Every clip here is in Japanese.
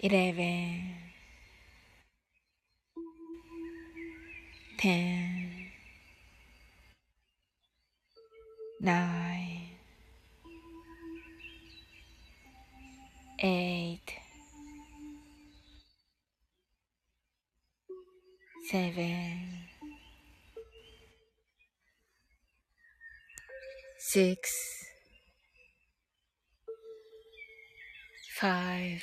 eleven, ten, nine, eight, seven, six, five.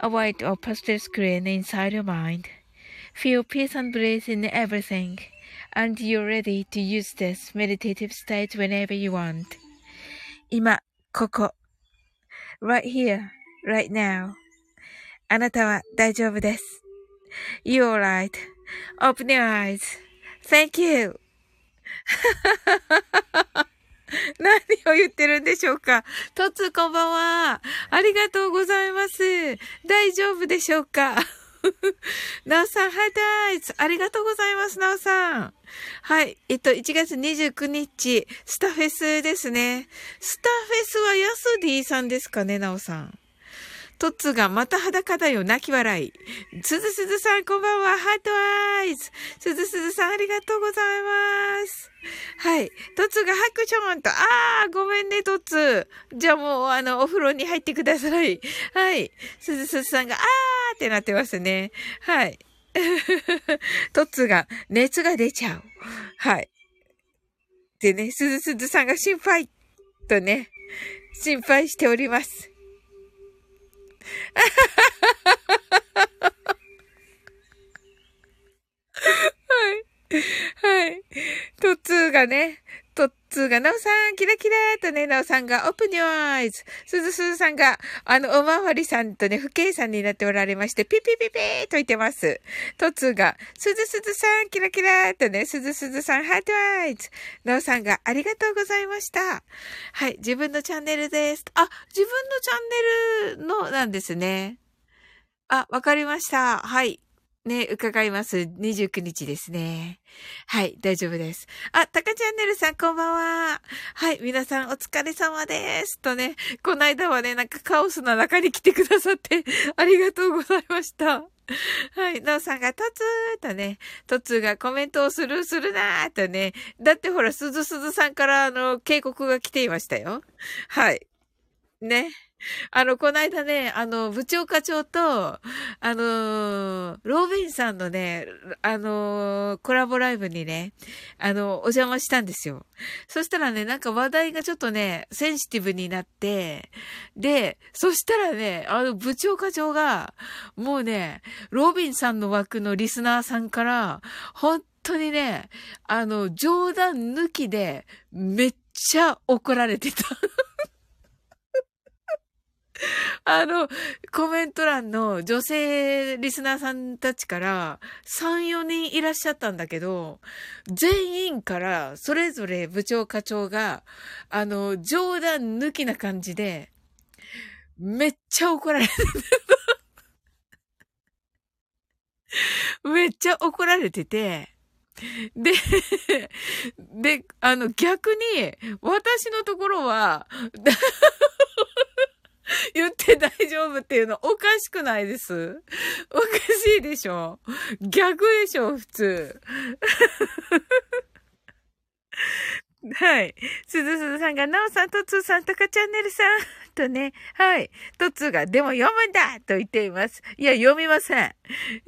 a white or pastel screen inside your mind. Feel peace and bliss in everything, and you're ready to use this meditative state whenever you want. 今、ここ。right here, right now. あなたは大丈夫です。You're right.Open your eyes. Thank you. 何を言ってるんでしょうかとつこんばんは。ありがとうございます。大丈夫でしょうか なおさん、ハイタイツありがとうございます、なおさん。はい。えっと、1月29日、スタフェスですね。スタフェスはヤスディさんですかね、なおさん。トッツがまた裸だよ、泣き笑い。すずすずさん、こんばんは、ハートアイズ。すずすずさん、ありがとうございます。はい。トッツがハクションと、あー、ごめんね、トッツ。じゃあもう、あの、お風呂に入ってください。はい。すずすずさんが、あーってなってますね。はい。トッツが、熱が出ちゃう。はい。でね、すずすずさんが心配とね、心配しております。はい。はい。トツーがね、トッツーが、なおさん、キラキラーとね、なおさんが、オープニュアイズ。すずすずさんが、あの、おまわりさんとね、不敬さんになっておられまして、ピピピピーと言ってます。トッツーが、すずすずさん、キラキラーとね、すずすずさん、ハートアイズ。なおさんが、ありがとうございました。はい、自分のチャンネルです。あ、自分のチャンネルの、なんですね。あ、わかりました。はい。ね、伺います。29日ですね。はい、大丈夫です。あ、タカチャンネルさん、こんばんは。はい、皆さんお疲れ様です。とね、この間はね、なんかカオスな中に来てくださって、ありがとうございました。はい、なおさんが、とつーとね、とつーがコメントをスルーするなーとね、だってほら、すずすずさんからあの、警告が来ていましたよ。はい。ね。あの、この間ね、あの、部長課長と、あの、ロービンさんのね、あの、コラボライブにね、あの、お邪魔したんですよ。そしたらね、なんか話題がちょっとね、センシティブになって、で、そしたらね、あの、部長課長が、もうね、ロービンさんの枠のリスナーさんから、本当にね、あの、冗談抜きで、めっちゃ怒られてた。あの、コメント欄の女性リスナーさんたちから3、4人いらっしゃったんだけど、全員からそれぞれ部長課長が、あの、冗談抜きな感じで、めっちゃ怒られてた。めっちゃ怒られてて、で、で、あの、逆に、私のところは、言って大丈夫っていうのおかしくないですおかしいでしょ逆でしょ普通。はい。すずすずさんが、なおさん、とつーさん、たかチャンネルさん、とね、はい。とつーが、でも読むんだと言っています。いや、読みません。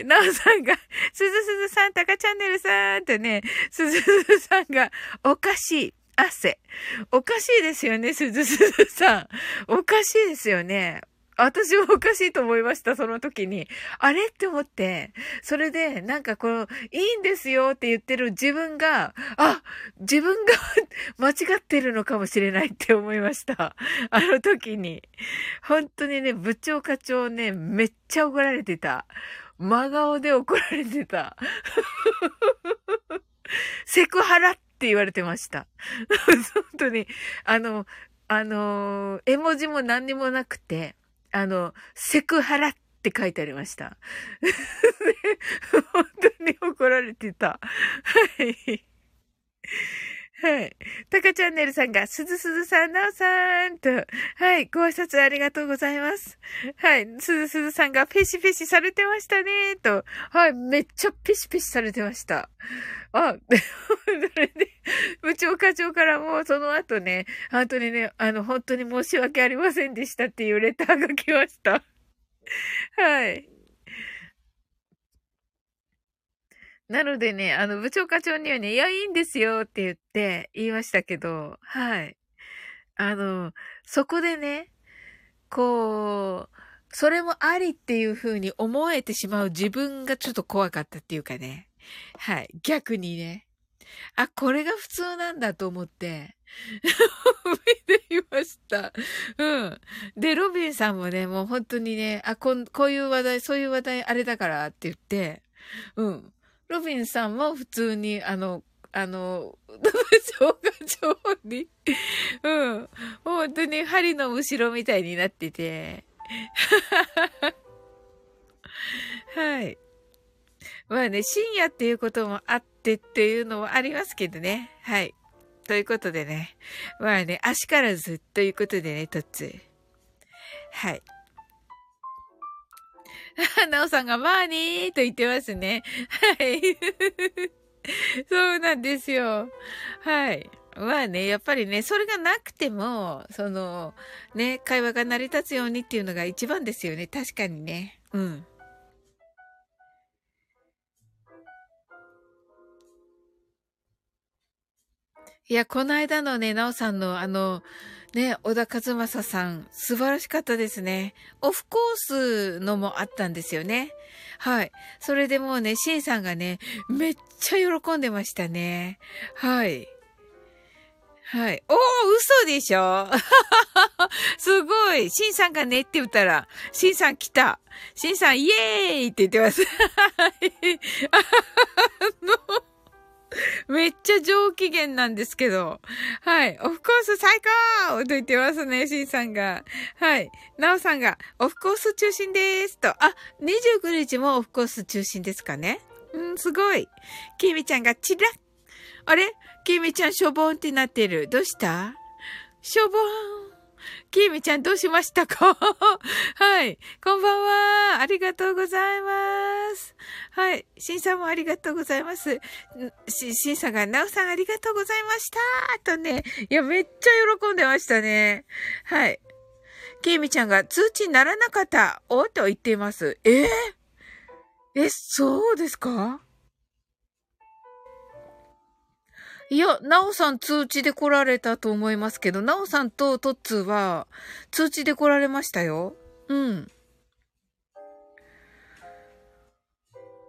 なおさんが、すずすずさん、たかチャンネルさん、とね、すずすずさんが、おかしい。汗。おかしいですよね、すずすずさん。おかしいですよね。私もおかしいと思いました、その時に。あれって思って、それで、なんかこの、いいんですよって言ってる自分が、あ、自分が 間違ってるのかもしれないって思いました。あの時に。本当にね、部長課長ね、めっちゃ怒られてた。真顔で怒られてた。セクハラってって言われてました。本当に、あの、あの、絵文字も何にもなくて、あの、セクハラって書いてありました。本当に怒られてた。はい。はい。タカチャンネルさんが、すずすずさん、なおさんと、はい、ご挨拶ありがとうございます。はい、すずすずさんが、ペシペシされてましたね、と、はい、めっちゃペシペシされてました。あ、それで、部長課長からも、その後ね、本当にね、あの、本当に申し訳ありませんでしたっていうレターが来ました。はい。なのでね、あの、部長課長にはね、いや、いいんですよって言って言いましたけど、はい。あの、そこでね、こう、それもありっていう風に思えてしまう自分がちょっと怖かったっていうかね。はい。逆にね。あ、これが普通なんだと思って、見ていました。うん。で、ロビンさんもね、もう本当にね、あ、ここういう話題、そういう話題あれだからって言って、うん。ロビンさんも普通に、あの、あの、消化長に、うん、本当に針の後ろみたいになってて、はい。まあね、深夜っていうこともあってっていうのもありますけどね。はい。ということでね。まあね、足からずということでね、とっつ。はい。なおさんがまあにーと言ってますね。はい。そうなんですよ。はい。まあね、やっぱりね、それがなくても、その、ね、会話が成り立つようにっていうのが一番ですよね。確かにね。うん。いや、この間のね、なおさんのあの、ね、小田和正さん、素晴らしかったですね。オフコースのもあったんですよね。はい。それでもうね、シンさんがね、めっちゃ喜んでましたね。はい。はい。おー、嘘でしょ？すごい。シンさんがねって言ったら、シンさん来た。シンさんイエーイって言ってます。あの、めっちゃ上機嫌なんですけど。はい。オフコース最高と言ってますね、シンさんが。はい。ナオさんが、オフコース中心ですと。あ、29日もオフコース中心ですかねうん、すごい。キミちゃんがチラッ。あれ？キミちゃんしょぼんってなってる。どうした？しょぼーん。きーみちゃんどうしましたか？はい。こんばんは。ありがとうございます。はい。しんさんもありがとうございます。し、しんさんが、なおさんありがとうございましたとね。いや、めっちゃ喜んでましたね。はい。きーみちゃんが通知ならなかった。お？と言っています。えー、え、そうですか？いや、なおさん通知で来られたと思いますけど、なおさんとトッツーは通知で来られましたよ。うん。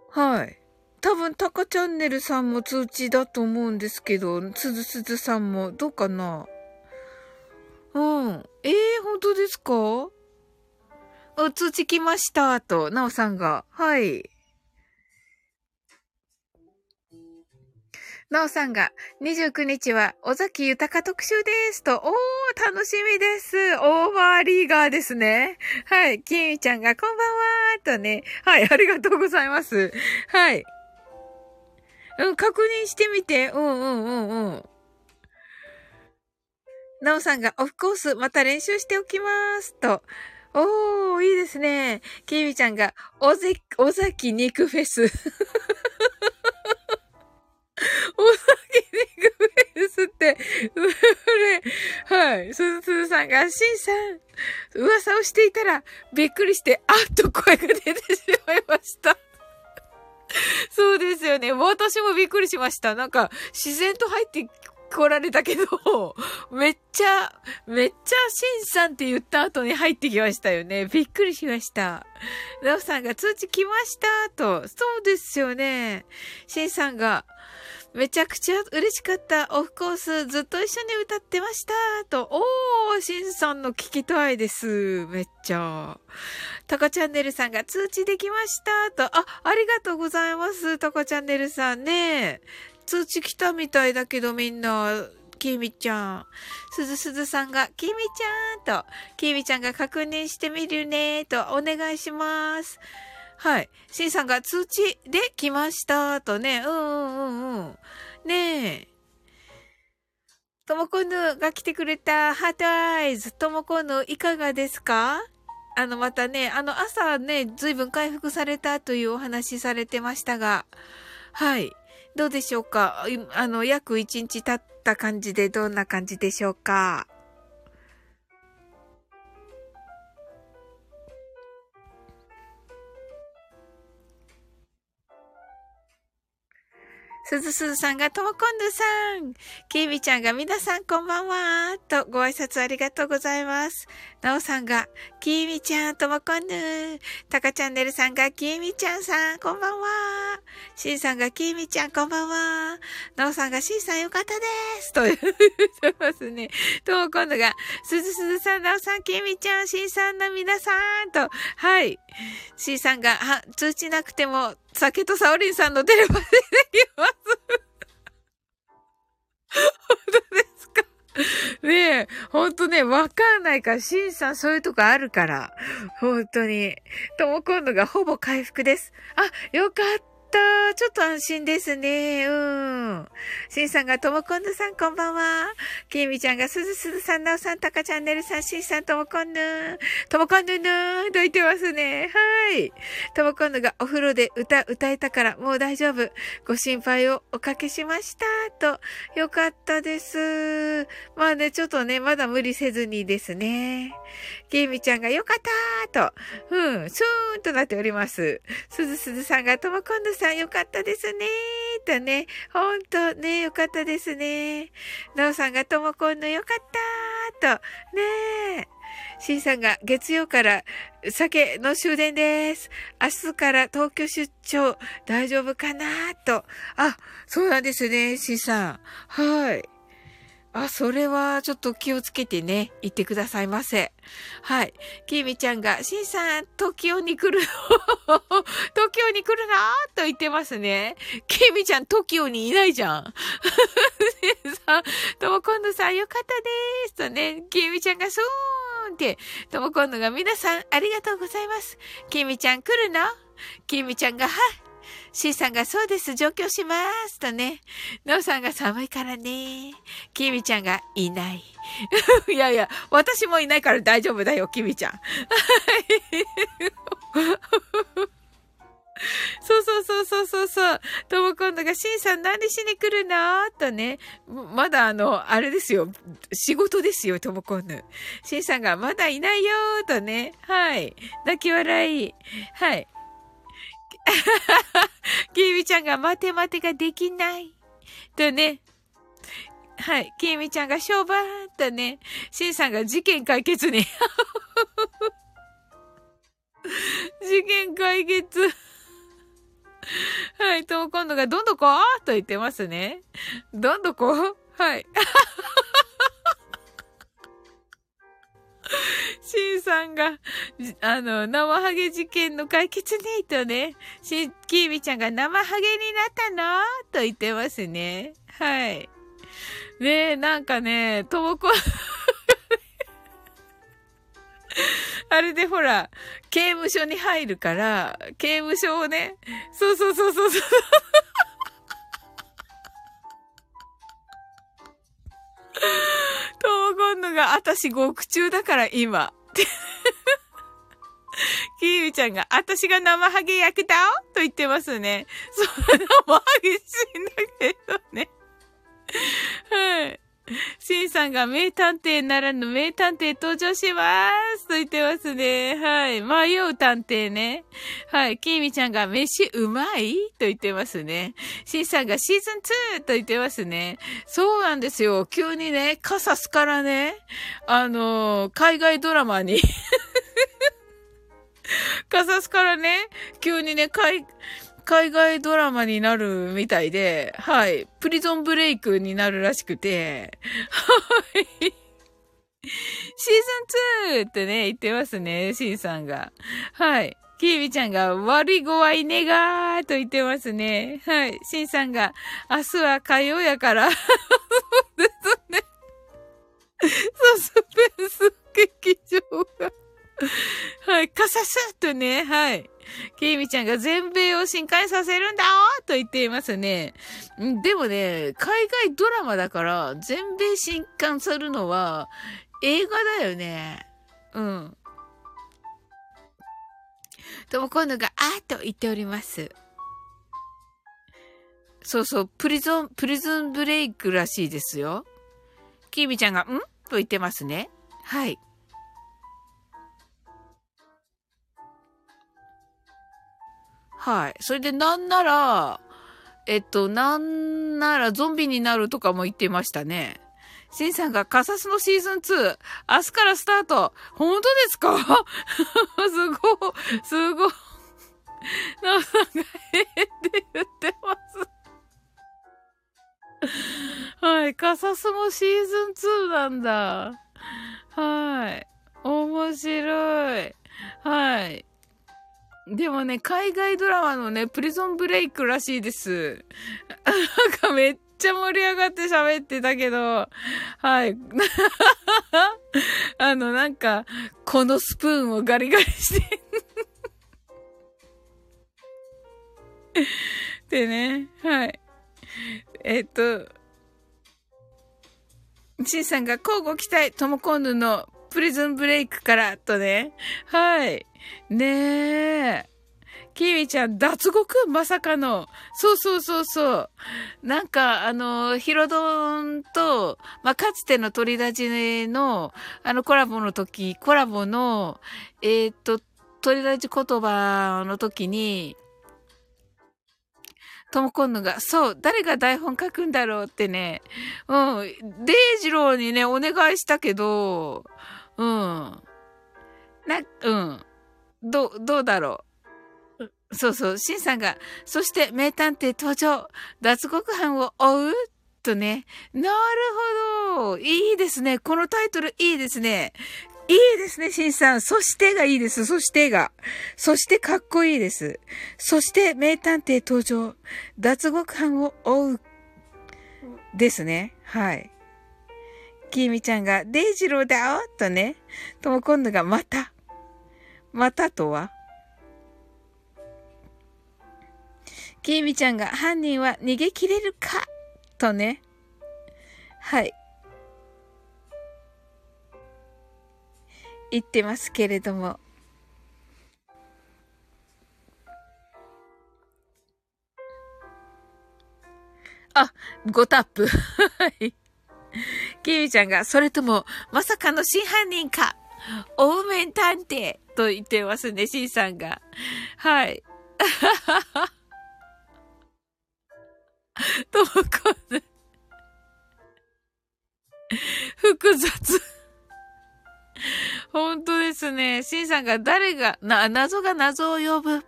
はい。多分、タカチャンネルさんも通知だと思うんですけど、つずすずさんも、どうかな？うん。ええー、本当ですか？あ、通知来ました、と、なおさんが。はい。なおさんが、29日は、尾崎豊特集ですと、おー、楽しみです。オーバーリーガーですね。はい。きみちゃんが、こんばんはーとね。はい、ありがとうございます。はい。うん、確認してみて。うんうんうんうん。なおさんが、オフコース、また練習しておきます。と。おー、いいですね。きみちゃんが、尾崎、尾崎肉フェス。お酒にグフェスって、それ、はい。すずすずさんが、しんさん、噂をしていたら、びっくりして、あっと声が出てしまいました。そうですよね。私もびっくりしました。なんか、自然と入って来られたけど、めっちゃ、めっちゃシンさんって言った後に入ってきましたよね。びっくりしました。ナオさんが通知来ましたと。そうですよね。シンさんが、めちゃくちゃ嬉しかった。オフコースずっと一緒に歌ってました。と、おー、シンさんの聞きたいです。めっちゃ。タカチャンネルさんが通知できました。と、あ、ありがとうございます。タカチャンネルさんね。通知来たみたいだけどみんな、きみちゃん。すずすずさんが、きみちゃんと、きみちゃんが確認してみるねと、お願いします。はい。しんさんが通知で来ましたとね。うんうんうんうん。ねえ。ともこぬが来てくれたハートアイズ。ともこぬいかがですか？あの、またね、あの、朝ね、ずいぶん回復されたというお話されてましたが、はい。どうでしょうか？あの、約1日経った感じでどんな感じでしょうか？すずすずさんがともこんぬさん。きみちゃんがみなさんこんばんは。とご挨拶ありがとうございます。なおさんが、きみちゃんともこんぬ。たかチャンネルさんが、きみちゃんさんこんばんは。しんさんが、きみちゃんこんばんは。なおさんが、しんさんよかったです。と言ってますね。ともこんぬが、すずすずさん、なおさん、きみちゃん、しんさんの皆さんと、はい。しんさんが、は、通知なくても、酒とサオリンさんのテレパでできます。本当ですか？ねえ、ほんとね、わかんないから、シンさんそういうとこあるから。ほんとに。とも今度がほぼ回復です。あ、よかったた。ちょっと安心ですね。うん。しんさんがともこんぬさんこんばんは。きみちゃんがすずすずさん、なおさん、たかチャンネルさん、しんさん、ともこんぬ。ともこんぬぬー、どいてますね。はい。ともこんぬがお風呂で歌、歌えたからもう大丈夫。ご心配をおかけしました。と、よかったです。まあね、ちょっとね、まだ無理せずにですね。きみちゃんがよかったと、うん、スーンとなっております。すずすずさんがともこんぬさんさんよかったですね。とね、ほんとね、よかったですね。なおさんがともこんのよかったと、ねえ。しんさんが月曜から酒の終電です。明日から東京出張大丈夫かなと。あ、そうなんですね、しんさん。はい。あ、それはちょっと気をつけてね、言ってくださいませ。はい。きみちゃんが、しんさん、東京に来る 東京に来るなと言ってますね。きみちゃん、東京にいないじゃん。さん、とも今度さん、よかったですとね、きみちゃんが、そーんって、とも今度が、皆さん、ありがとうございます。きみちゃん来るの？きみちゃんが、はい。C さんがそうです、上京しますとね。ノーさんが寒いからね。キミちゃんがいない。いやいや、私もいないから大丈夫だよ、キミちゃん。そうそうそうそうそうそう。とも今度が、しんさん何しに来るの？とね。まだあの、あれですよ。仕事ですよ、とも今度。しんさんが、まだいないよとね。はい。泣き笑い。はい。きみちゃんが待て待てができない。とね。はい。きみちゃんが商売とね。しんさんが事件解決に。事件解決。はい。と、今度がどんどこ？と言ってますね。どんどこ？はい。シンさんが、あの、生ハゲ事件の解決にとね、し、キーミちゃんが生ハゲになったの？と言ってますね。はい。ねえ、なんかね、ともこ、あれでほら、刑務所に入るから、刑務所をね、そうそうそうそうそう。とも今度が、あたし獄中だから今。キーミちゃんが、あたしが生ハゲ役だと言ってますね。そう、生ハゲしいんだけどね。はい。シンさんが名探偵ならぬ名探偵登場しますと言ってますね。はい。迷う探偵ね。はい。キーミちゃんが飯うまいと言ってますね。シンさんがシーズン2と言ってますね。そうなんですよ。急にね、傘すからね、あのー、海外ドラマに 傘すからね、急にね、海、海外ドラマになるみたいで、はい。プリゾンブレイクになるらしくて、はい。シーズン2ってね、言ってますね、シンさんが。はい。キービちゃんが悪い子はいねがーと言ってますね。はい。シンさんが、明日は火曜やから。そうですね。サスペンス劇場が。はい。かさすとね、はい。ケイミちゃんが全米を深海させるんだと言っていますね。でもね、海外ドラマだから、全米深海するのは、映画だよね。うん。とも今度が、あーと言っております。そうそう、プリゾン、プリズンブレイクらしいですよ。キーミちゃんが、ん？と言ってますね。はい。はい。それでなんなら、えっと、なんならゾンビになるとかも言ってましたね。シンさんがカサスのシーズン2、明日からスタート。本当ですか？すごい、すごい。なおさんがええって言ってます。はい。カサスもシーズン2なんだ。はい。面白い。はい。でもね、海外ドラマのね、プリゾンブレイクらしいです。なんかめっちゃ盛り上がって喋ってたけど、はい。あの、なんか、このスプーンをガリガリして でね、はい。えっと、シンさんが交互期待、トモコンヌのプリズンブレイクからとね。はい。ねえ。キミちゃん、脱獄？まさかの。そうそうそうそう。なんか、あの、ヒロドンと、まあ、かつての鳥立ちの、あの、コラボの時、コラボの、えー、っと、鳥立ち言葉の時に、ともこんぬが、そう、誰が台本書くんだろうってね、うん、デイジローにね、お願いしたけど、うん。な、うん。ど、どうだろう？そうそう、シンさんが、そして名探偵登場、脱獄犯を追う？とね。なるほど。いいですね。このタイトルいいですね。いいですね、シンさん。そしてがいいです。そしてが。そしてかっこいいです。そして名探偵登場。脱獄犯を追う？ですね。はい。きみちゃんが、デイジローだよ？とね。とも今度が、また。またとは？きみちゃんが、犯人は逃げ切れるか？とね。はい。言ってますけれども。あ、5タップ。はい。キミちゃんが、それとも、まさかの真犯人かオウメン探偵と言ってますね、シンさんが。はい。ともこん複雑本当ですね。シンさんが誰が、な、謎が謎を呼ぶ。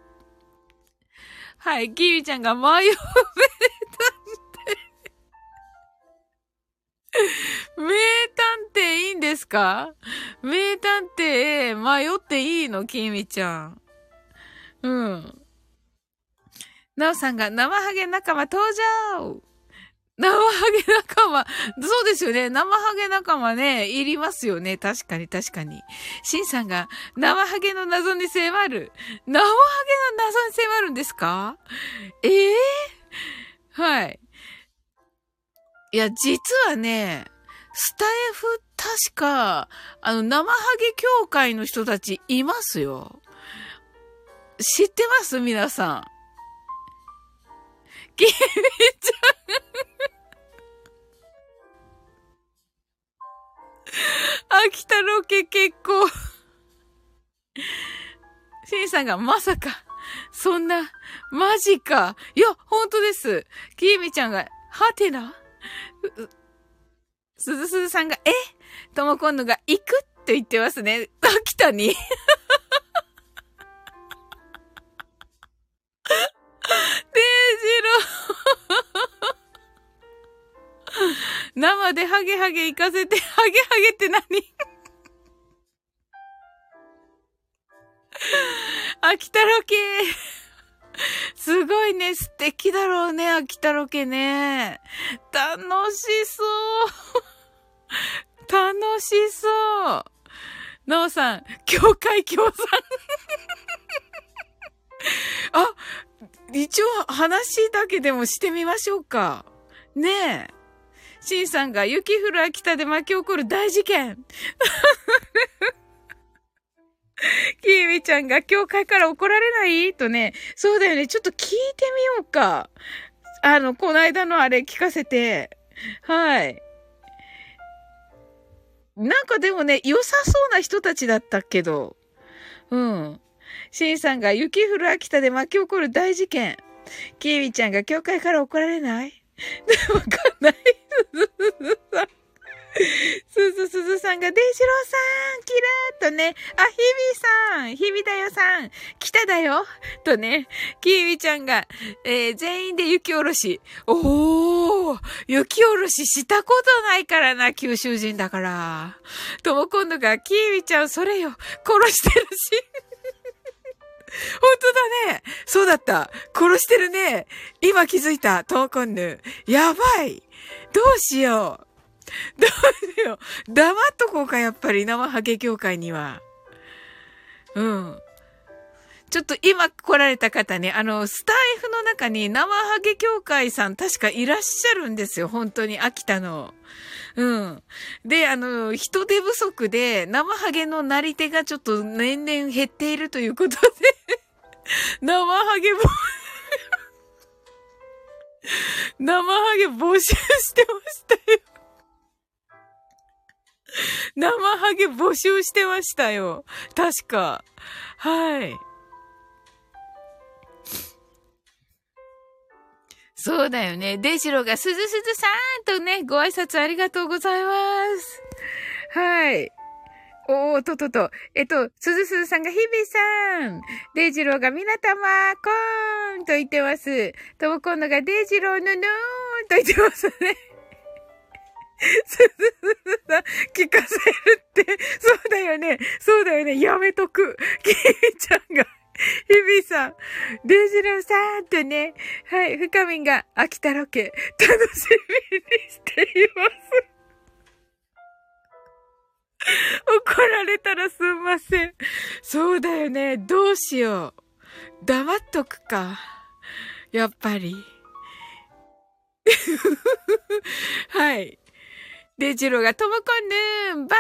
はい、キミちゃんが迷うめで 名探偵いいんですか？名探偵迷っていいのキミちゃん。うん。なおさんが生ハゲ仲間登場生ハゲ仲間。そうですよね。生ハゲ仲間ね、いりますよね。確かに確かに。シンさんが生ハゲの謎に迫る。生ハゲの謎に迫るんですか？ええー、はい。いや、実はね、スタイフ確か、あの、生ハゲ協会の人たちいますよ。知ってます？皆さん。キミちゃん。秋田ロケ結構。シンさんがまさか、そんな、マジか。いや、本当です。キミちゃんが、はてなすずすずさんが、え？とも今度が、行くって言ってますね。秋田に。デイジロー生でハゲハゲ行かせて、ハゲハゲって何？秋田ロケ すごいね、素敵だろうね、秋田ロケね。楽しそう。楽しそう。なおさん、教会協賛 あ、一応話だけでもしてみましょうか。ねえ。シンさんが雪降る秋田で巻き起こる大事件。キーミちゃんが教会から怒られない？とね、そうだよね。ちょっと聞いてみようか。あの、この間のあれ聞かせて。はい。なんかでもね、良さそうな人たちだったけど。うん。シンさんが雪降る秋田で巻き起こる大事件。キーミちゃんが教会から怒られない？わかんない。すずすずさんが、デイジローさん、キラーとね、あ、ヒビさん、ヒビだよさん、来ただよとね、キーミちゃんが、えー、全員で雪下ろし。おー雪下ろししたことないからな、九州人だから。とも今度が、キーミちゃん、それよ、殺してるし。本当だね。そうだった。殺してるね。今気づいた。トーコンヌ。やばい。どうしよう。どうしよう。黙っとこうか、やっぱり。生ハゲ協会には。うん。ちょっと今来られた方ね、あの、スタイフの中に生ハゲ協会さん確かいらっしゃるんですよ。本当に、秋田の。うん。で、あの、人手不足で、生ハゲのなり手がちょっと年々減っているということで 生ハゲも生ハゲ募集してましたよ 生ハゲ募集してましたよ。確か。はい。そうだよね。デジロがすずすずさんとね、ご挨拶ありがとうございます。はい。おー、ととと。えっと、すずすずさんが日々さん。デイジローがみなたま、コーンと言ってます。ともこんのがデイジローぬぬーんと言ってますね。すずすずさん、聞かせるって、そうだよね。そうだよね。やめとく。きーちゃんが。日比さん、デジローさんとね、はい、深みんが秋田ロケ、楽しみにしています。怒られたらすんません。そうだよね。どうしよう。黙っとくか。やっぱり。はい。デジロがともこんぬん、バー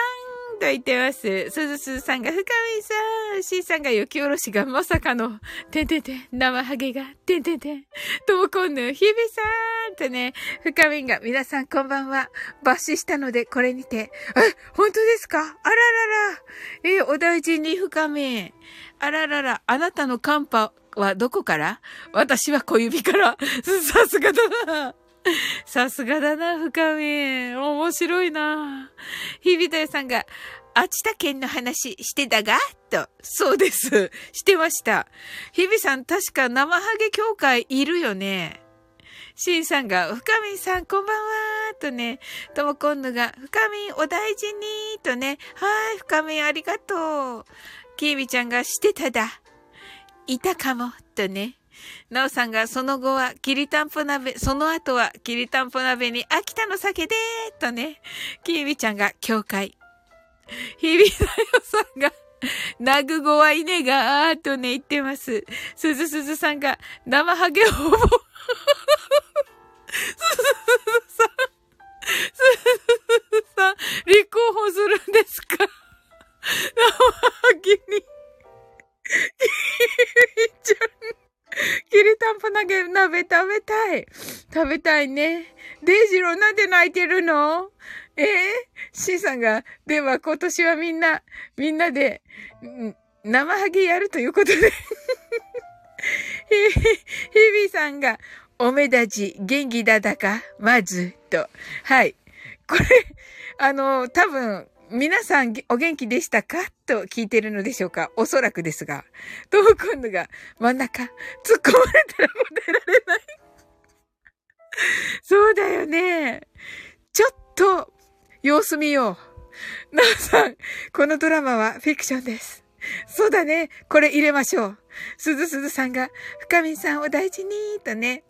ンと言ってます。すずすずさんが深みさん、しーさんが雪下ろしがまさかの、てんてんてん、生ハゲが、てんてんてん、ともこんぬん、ひびさんとね、深みが、皆さんこんばんは。抜歯したのでこれにて。え、本当ですか？あららら。え、お大事に深み。あららら、あなたのカンパはどこから？私は小指から。さすがだな。さすがだな、深み。面白いな。日々ださんが、秋田県の話してたが？と。そうです。してました。日々さん確か生ハゲ協会いるよね。シンさんが、深みさんこんばんはとね、ともこんぬが、深みお大事にとね、はい、深みありがとう。キービちゃんがしてただ。いたかも、とね。なおさんがその後はきりたんぽ鍋、その後はきりたんぽ鍋に秋田の酒でーとね、きービちゃんが教会。ひびだよさんが、なぐごはいねがーとね言ってます。すずすずさんが生ハゲほぼ。すずすずさん。すずすずさん、立候補するんですか？生ハゲに。きみちゃん。きりたんぽ投げ鍋食べたい。食べたいね。デイジローなんで泣いてるの？えー、シーさんが、では今年はみんな、みんなで、生ハゲやるということで ひ、ひびさんが、おめだち、元気だだか、まず、と。はい。これ、あの、多分、皆さんお元気でしたか？と聞いてるのでしょうか？おそらくですが。トムコンヌが真ん中、突っ込まれたら答えられないそうだよね。ちょっと、様子見よう。なおさん、このドラマはフィクションです。そうだね。これ入れましょう。すずすずさんが、深みさんを大事に、とね。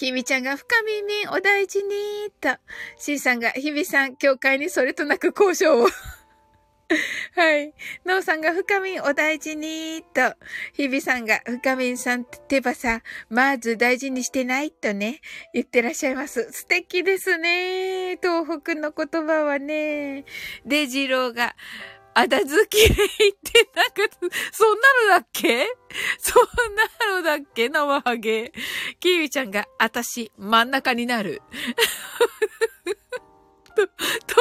きみちゃんが深耳お大事に、と。しーさんが日々さん、教会にそれとなく交渉を。はい。のうさんが深みお大事に、と。日々さんが深みんさん手羽さ、まず大事にしてない、とね、言ってらっしゃいます。素敵ですね。東北の言葉はね。デジローが、あだずきれいってなんか、そんなのだっけ？そんなのだっけ？生ハゲ。キーウちゃんが、あたし、真ん中になる。と、と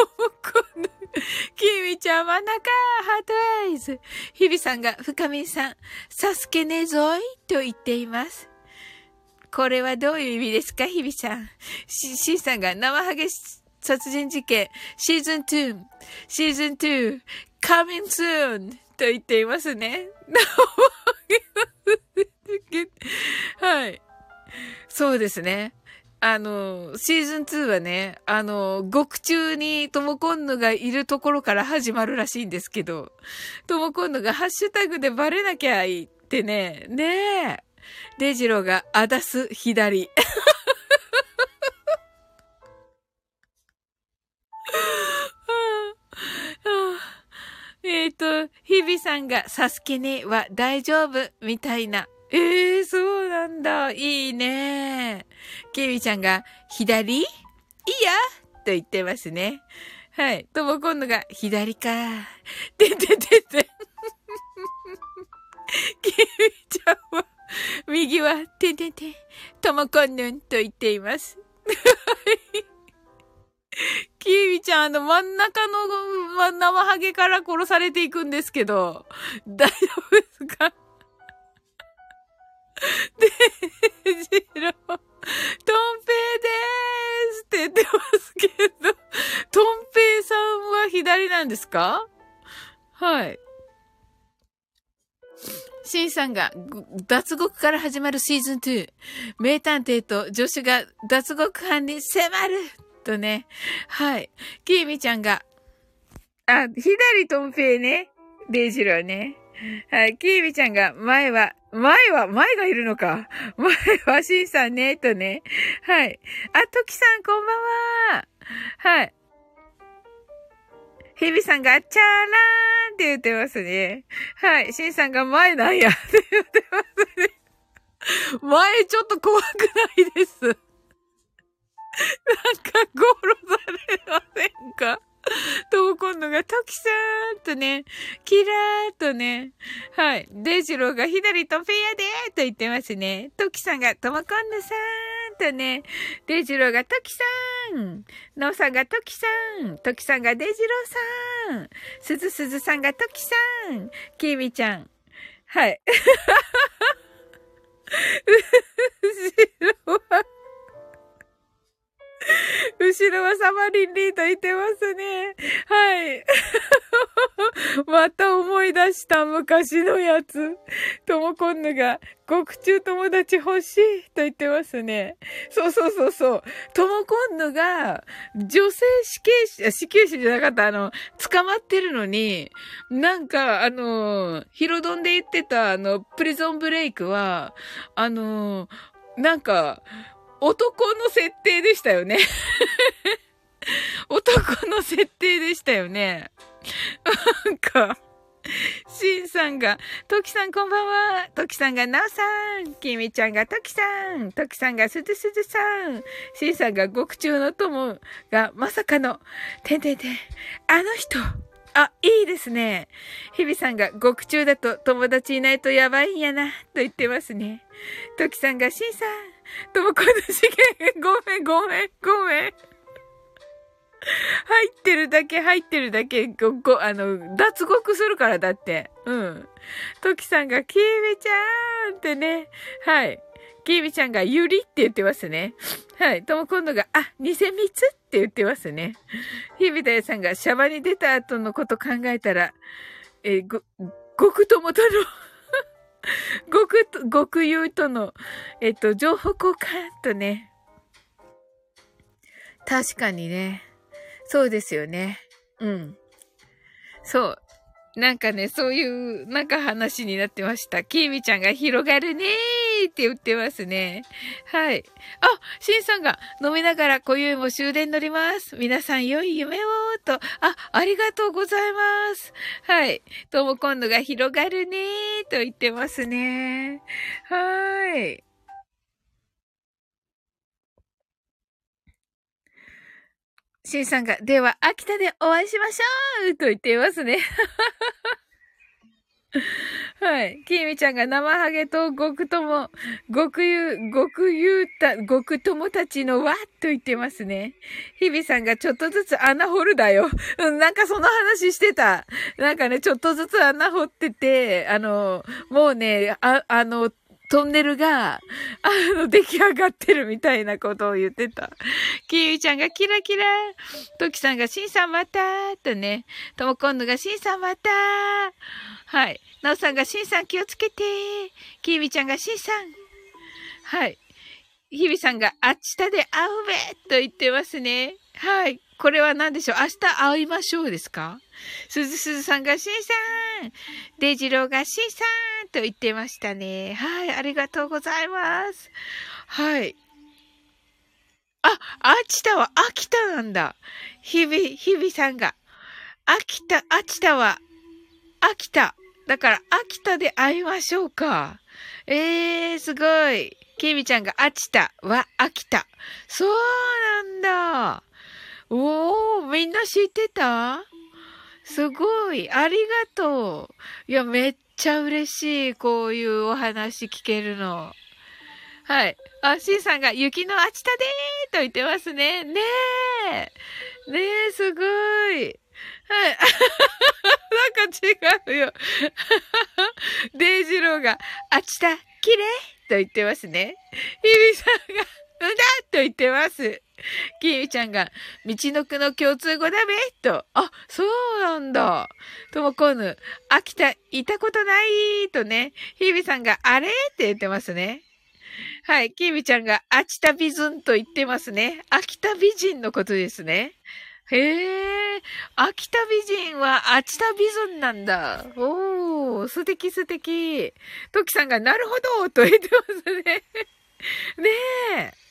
もこぬ。キーミちゃん真ん中ハートアイズ。日比さんが、深みさん、サスケねぞい？と言っています。これはどういう意味ですか？日比さん。し、しんさんが生ハゲ殺人事件シーズン2、シーズン2、coming soon と言っていますね。はい。そうですね。あの、シーズン2はね、あの、獄中にトモコンヌがいるところから始まるらしいんですけど、トモコンヌがハッシュタグでバレなきゃいいってね、ねえ。デジロがあだす左。えっ、ー、と、日々さんがサスケねは大丈夫みたいな。ええー、そうなんだ。いいね。ケミちゃんが左？いや？と言ってますね。はい。とも今度が左か。てててて。ケミちゃんは右はててて。ともこんぬんと言っています。はい。キービちゃん、あの、真ん中の、ま生ハゲから殺されていくんですけど、大丈夫ですか？デジロー、トンペイでーすって言ってますけど、トンペイさんは左なんですかはい。シンさんが脱獄から始まるシーズン2。名探偵と助手が脱獄犯に迫るとね。はい。きーみちゃんが、あ、左とんぺいね。デイジローね。はい。きーみちゃんが、前は、前は、前がいるのか。前は、しんさんね、とね。はい。あ、ときさん、こんばんは。はい。ひびさんが、チャーラーンって言ってますね。はい。しんさんが、前なんや、って言ってますね。前ちょっと怖くないです。なんか、ゴロされませんか？と、今度が、トキさんとね、キラーとね、はい。デジローが左とフェアでーと言ってますね。トキさんが、ともこんぬさーんとね、デジローがトキさん、ノーさんがトキさん、トキさんがデジローさん、すずすずさんがトキさん、キーミちゃん。はい。後ろは 後ろはサマリンリーと言ってますね。はい。また思い出した昔のやつ。ともこんぬが、獄中友達欲しいと言ってますね。そうそうそうそう。ともこんぬが、女性死刑囚、死刑囚じゃなかった、あの、捕まってるのに、なんか、あの、ヒロドンで言ってた、あの、プリゾンブレイクは、あの、なんか、男の設定でしたよね男の設定でしたよね。なんか、シンさんが、トキさんこんばんは。トキさんがナオさん。キミちゃんがトキさん。トキさんがスズスズさん。シンさんが獄中の友がまさかの、てんてんてん。あの人。あ、いいですね。日々さんが獄中だと友達いないとやばいんやな、と言ってますね。トキさんがシンさん。ともこの資源、ごめん、ごめん、ごめん。入ってるだけ、入ってるだけ、ご、ご、あの、脱獄するからだって。うん。トキさんが、キーミちゃんってね。はい。キーミちゃんが、ゆりって言ってますね。はい。とも今度が、あ、偽蜜って言ってますね。ひびたやさんが、シャバに出た後のこと考えたら、えー、ご、極友との 極と、極友との、えっと、情報交換とね。確かにね。そうですよね。うん。そう。なんかね、そういう、なんか話になってました。きーみちゃんが広がるねーって言ってますね。はい。あ、しんさんが飲みながら今宵も終電乗ります。皆さん良い夢をと。あ、ありがとうございます。はい。とも今度が広がるねーと言ってますね。はい。シンさんが、では、秋田でお会いしましょうと言っていますね。はい。きみちゃんが生ハゲと極友、極友、極友た、極友たちのわっと言ってますね。日々さんがちょっとずつ穴掘るだよ。うん、なんかその話してた。なんかね、ちょっとずつ穴掘ってて、あの、もうね、あ、あの、トンネルが、あの、出来上がってるみたいなことを言ってた。きいみちゃんがキラキラ。ときさんがシンさんまたとね。ともこんぬがシンさんまた。はい。なおさんがシンさん気をつけてー。キーウちゃんがシンさん。はい。日々さんがあっちたで会うべと言ってますね。はい。これは何でしょう？明日会いましょうですか？すずすずさんがしんさんデジローがしんさんと言ってましたね。はい、ありがとうございます。はい。あ、秋田は秋田なんだ。日々、日々さんが。秋田、秋田は、秋田。だから、秋田で会いましょうか。えー、すごい。きみちゃんが秋田は秋田。そうなんだ。おー、みんな知ってた？すごい。ありがとう。いや、めっちゃ嬉しい。こういうお話聞けるの。はい。あ、シンさんが雪のあちたでーと言ってますね。ねえ。ねえ、すごい。はい。なんか違うよ。デイジローが、あちた、綺麗と言ってますね。ヒビさんが、うんだと言ってます。キーミちゃんが、道のくの共通語だべと。あ、そうなんだ。ともこぬ、秋田、いたことないとね。ヒビさんが、あれって言ってますね。はい。キーミちゃんが、秋田美人と言ってますね。秋田美人のことですね。へえ、秋田美人は秋田美人なんだ。おー、素敵素敵。トキさんが、なるほどと言ってますね。ねえ。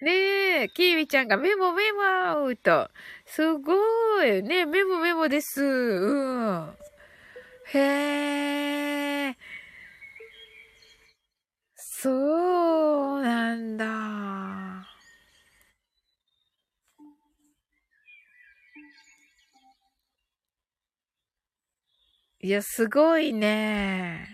ねえ、キーミちゃんがメモメモと。すごい。ねメモメモです。うん。へえ。そうなんだ。いや、すごいね。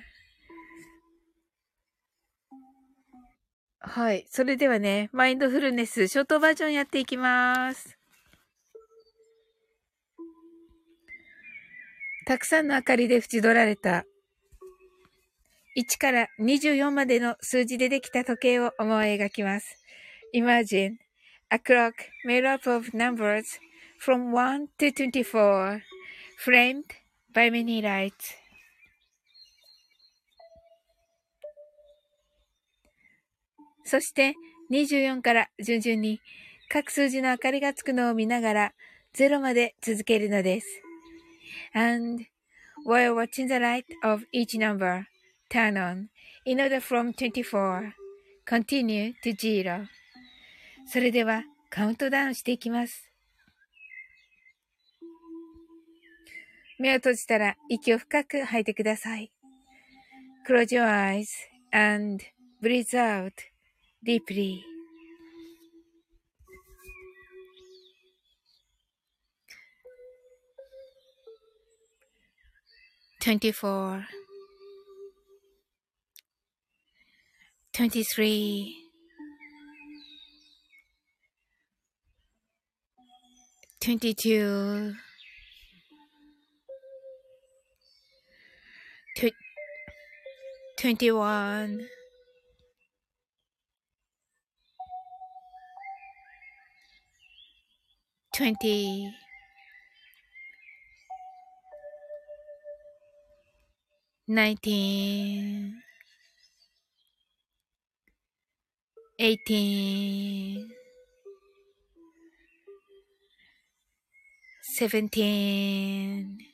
はい。それではね、マインドフルネス、ショートバージョンやっていきます。たくさんの明かりで縁取られた、1から24までの数字でできた時計を思い描きます。Imagine a clock made up of numbers from 1 to 24, framed by many lights. そして24から順々に各数字の明かりがつくのを見ながら0まで続けるのです。And while watching the light of each number turn on in order from 24 continue to zero それではカウントダウンしていきます。目を閉じたら息を深く吐いてください。Close your eyes and breathe out deeply. Twenty-four, twenty-three, twenty-two, 21 20 19 18 17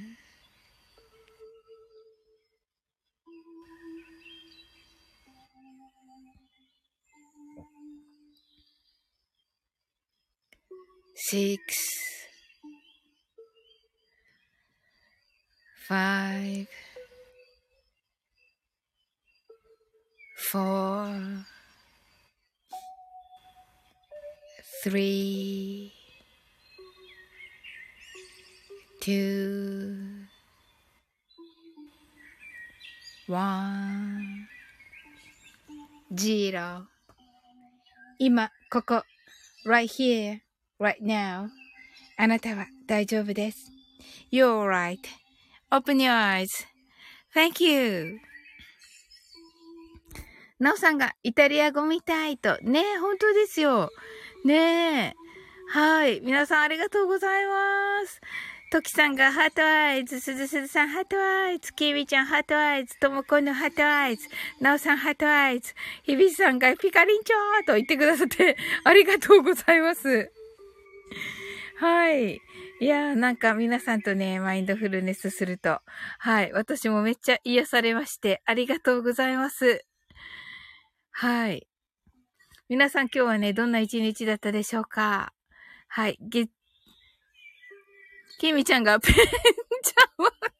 six, five, four, three, two, one, zero 今、ここ、right here, right now. あなたは大丈夫です。You're right.Open your eyes.Thank you. なおさんがイタリア語みたいと。ねえ、本当ですよ。ねえ。はい。皆さんありがとうございます。トキさんが heart eyes、すずすずさん heart eyes、キーミちゃん heart eyes、ともこの heart eyes、なおさんハートアイズ、ひびさんがピカリンチョーと言ってくださってありがとうございます。はい。いやー、なんか皆さんとね、マインドフルネスすると、はい、私もめっちゃ癒されまして、ありがとうございます。はい。皆さん今日はね、どんな一日だったでしょうか？はい。げ、きみちゃんが、ペンちゃんは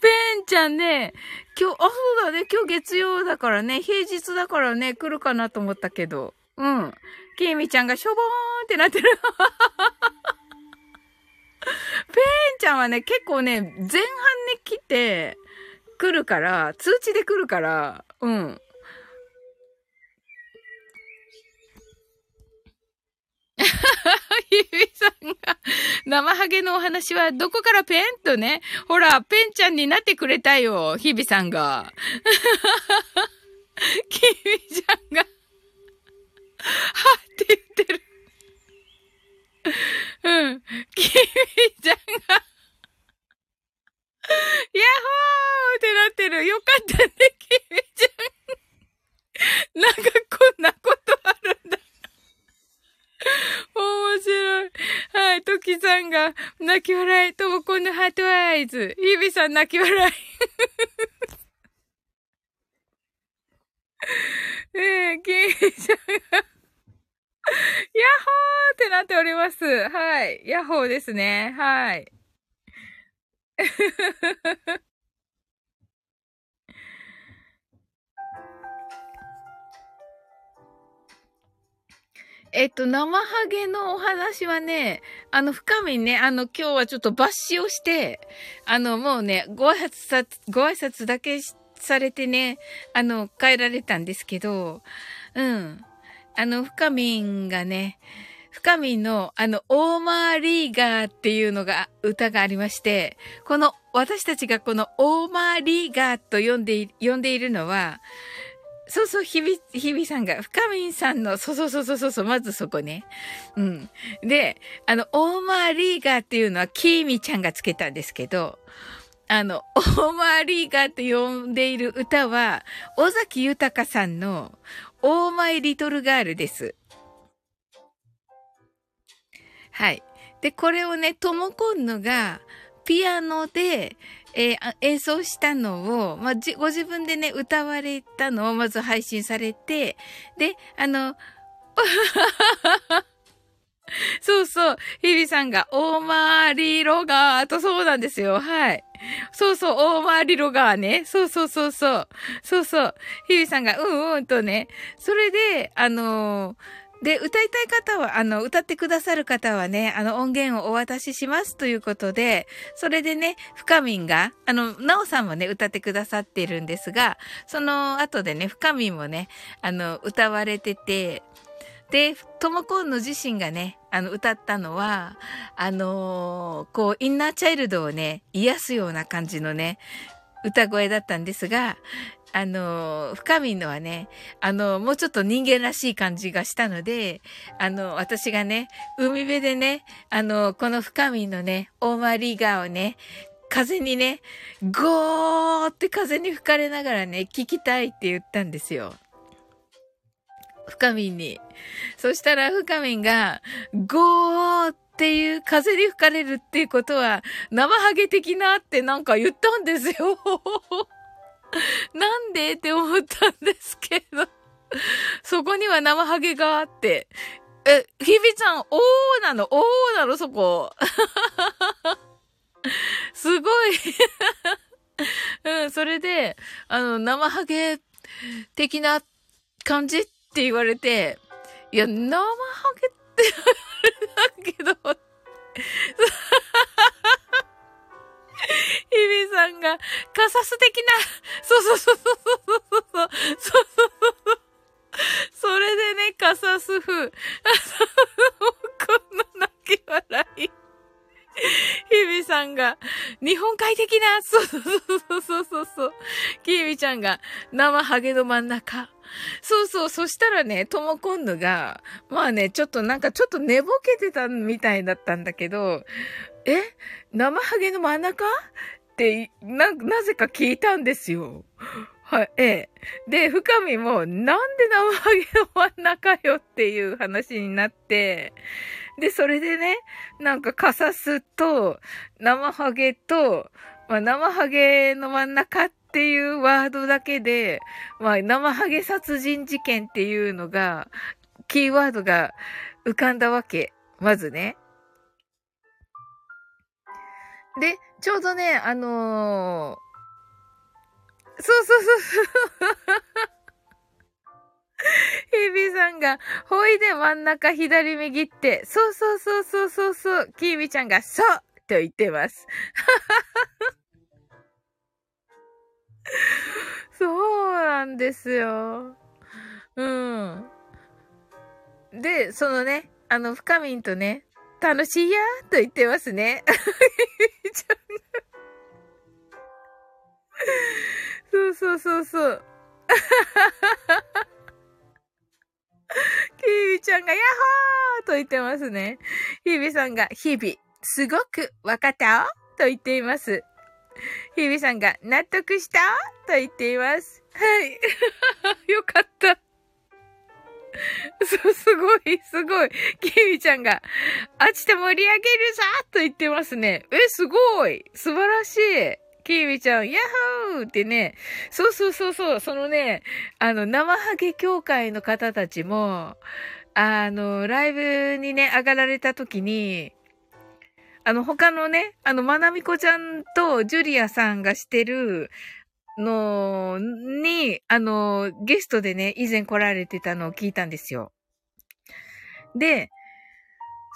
ペンちゃんね、今日、あ、そうだね、今日月曜だからね、平日だからね、来るかなと思ったけど、うん。きみちゃんがしょぼーんってなってる。ペーンちゃんはね、結構ね、前半に来て、来るから、通知で来るから、うん。ゆいさんが、生ハゲのお話はどこからペンとね、ほら、ペンちゃんになってくれたよ、ひびさんが。きみちゃんが、はって言ってる。うん。きみちゃんが、ヤッホーってなってる。よかったね、きみちゃん。なんかこんなことあるんだ。面白い。はい、トキさんが泣き笑い、ともこんのハートアイズ。ヒビさん泣き笑い。ねえ、キンちゃんが、ヤッホーってなっております。はい。ヤッホーですね。はい。えっと、生ハゲのお話はね、あの、深みね、あの、今日はちょっと抜歯をして、あの、もうね、ご挨拶さ、ご挨拶だけされてね、あの、帰られたんですけど、うん。あの、深みんがね、深みの、あの、オーマーリーガーっていうのが、歌がありまして、この、私たちがこのオーマーリーガーと呼んで、呼んでいるのは、そうそう、ひび、ひびさんが、深みんさんの、そうそうそうそうそう、まずそこね。うん。で、あの、オーマーリーガーっていうのは、キーミちゃんがつけたんですけど、あの、オーマーリーガーって呼んでいる歌は、尾崎豊さんの、オーマイリトルガールです。はい。で、これをね、ともこんのが、ピアノで、えー、演奏したのを、まあ、ご自分でね、歌われたのをまず配信されて、で、あの、そうそう。日比さんが、オーマーリロガーとそうなんですよ。はい。そうそう、オーマーリロガーね。そうそうそうそう。そうそう。日比さんが、うんうんとね。それで、あのーで、歌いたい方は、あの、歌ってくださる方はね、あの、音源をお渡ししますということで、それでね、深みんが、あの、なおさんもね、歌ってくださってるんですが、その後でね、深みんもね、あの、歌われてて、で、ともこんの自身がね、あの、歌ったのは、あのー、こう、インナーチャイルドをね、癒すような感じのね、歌声だったんですが、あの、深みのはね、あの、もうちょっと人間らしい感じがしたので、あの、私がね、海辺でね、あの、この深みのね、オーマリーガーをね、風にね、ゴーって風に吹かれながらね、聞きたいって言ったんですよ。深みに。そしたら深みが、ゴーっていう風に吹かれるっていうことは、生ハゲ的なってなんか言ったんですよ。なんでって思ったんですけど。そこには生ハゲがあって。え、ひびちゃん、おーなの？おーなの？そこ。すごい うん、それで、あの、生ハゲ的な感じって言われて、いや、生ハゲって言われたけど、日々さんが、カサス的な、そうそうそうそうそうそうそう、そうそうそ。れでね、カサス風。この泣き笑い。日々さんが、日本海的な、そうそうそうそうそうそう。きみちゃんが、生ハゲの真ん中。そうそう、そしたらね、ともこんぬが、まあね、ちょっとなんかちょっと寝ぼけてたみたいだったんだけど、え生ハゲの真ん中？って、な、なぜか聞いたんですよ。はい、ええ。で、深みも、なんで生ハゲの真ん中よっていう話になって、で、それでね、なんかカサスと、生ハゲと、まあ、生ハゲの真ん中ってっていうワードだけで、まあ、生ハゲ殺人事件っていうのが、キーワードが浮かんだわけ。まずね。で、ちょうどね、あのー、そうそうそうそう。ヘビさんが、ほいで真ん中左右って、そうそうそうそうそうそう、キーミちゃんが、そうと言ってます。そうなんですよ。うん。で、そのね、あの、深みんとね、楽しいやーと言ってますね。そうそうそうそう。キービちゃんがヤッホーと言ってますね。ヒビさんが日々、すごくわかったと言っています。ヒビさんが納得した？と言っています。はい。よかった。そう、すごい、すごい。キービちゃんが、あちて盛り上げるぞと言ってますね。え、すごい。素晴らしい。キービちゃん、ヤッホーってね、そうそうそうそう、そのね、あの、生ハゲ協会の方たちも、あの、ライブにね、上がられた時に、あの、他のね、あの、まなみこちゃんとジュリアさんがしてるのに、あの、ゲストでね、以前来られてたのを聞いたんですよ。で、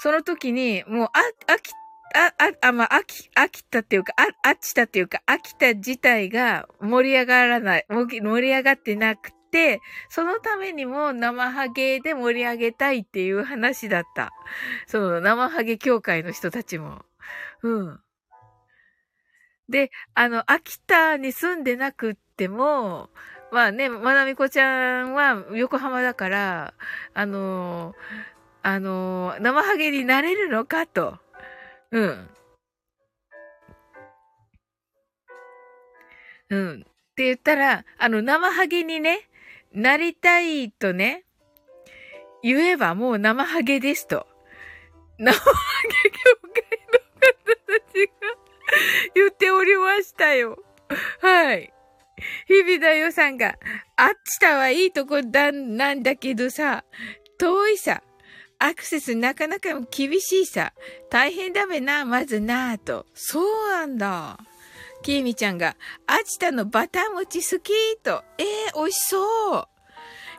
その時に、もう、あ、飽きあ、あ、あ、まあ、飽き、飽きたっていうか、あ、飽きたっていうか、飽きた自体が盛り上がらない、盛り上がってなくて、そのためにも生ハゲで盛り上げたいっていう話だった。その生ハゲ協会の人たちも。うん。で、あの、秋田に住んでなくっても、まあね、まなみこちゃんは横浜だから、あのあの生ハゲになれるのかと。うん。うん。って言ったら、あの、生ハゲにね、なりたいとね、言えばもう生ハゲですと。生ハゲ協会の方たちが言っておりましたよ。はい。日々だよさんが、あっちたはいいとこだ、なんだけどさ、遠いさ。アクセスなかなか厳しいさ。大変だべな、まずなぁと。そうなんだ。きーみちゃんが、秋田のバター餅好きと。ええー、美味しそう。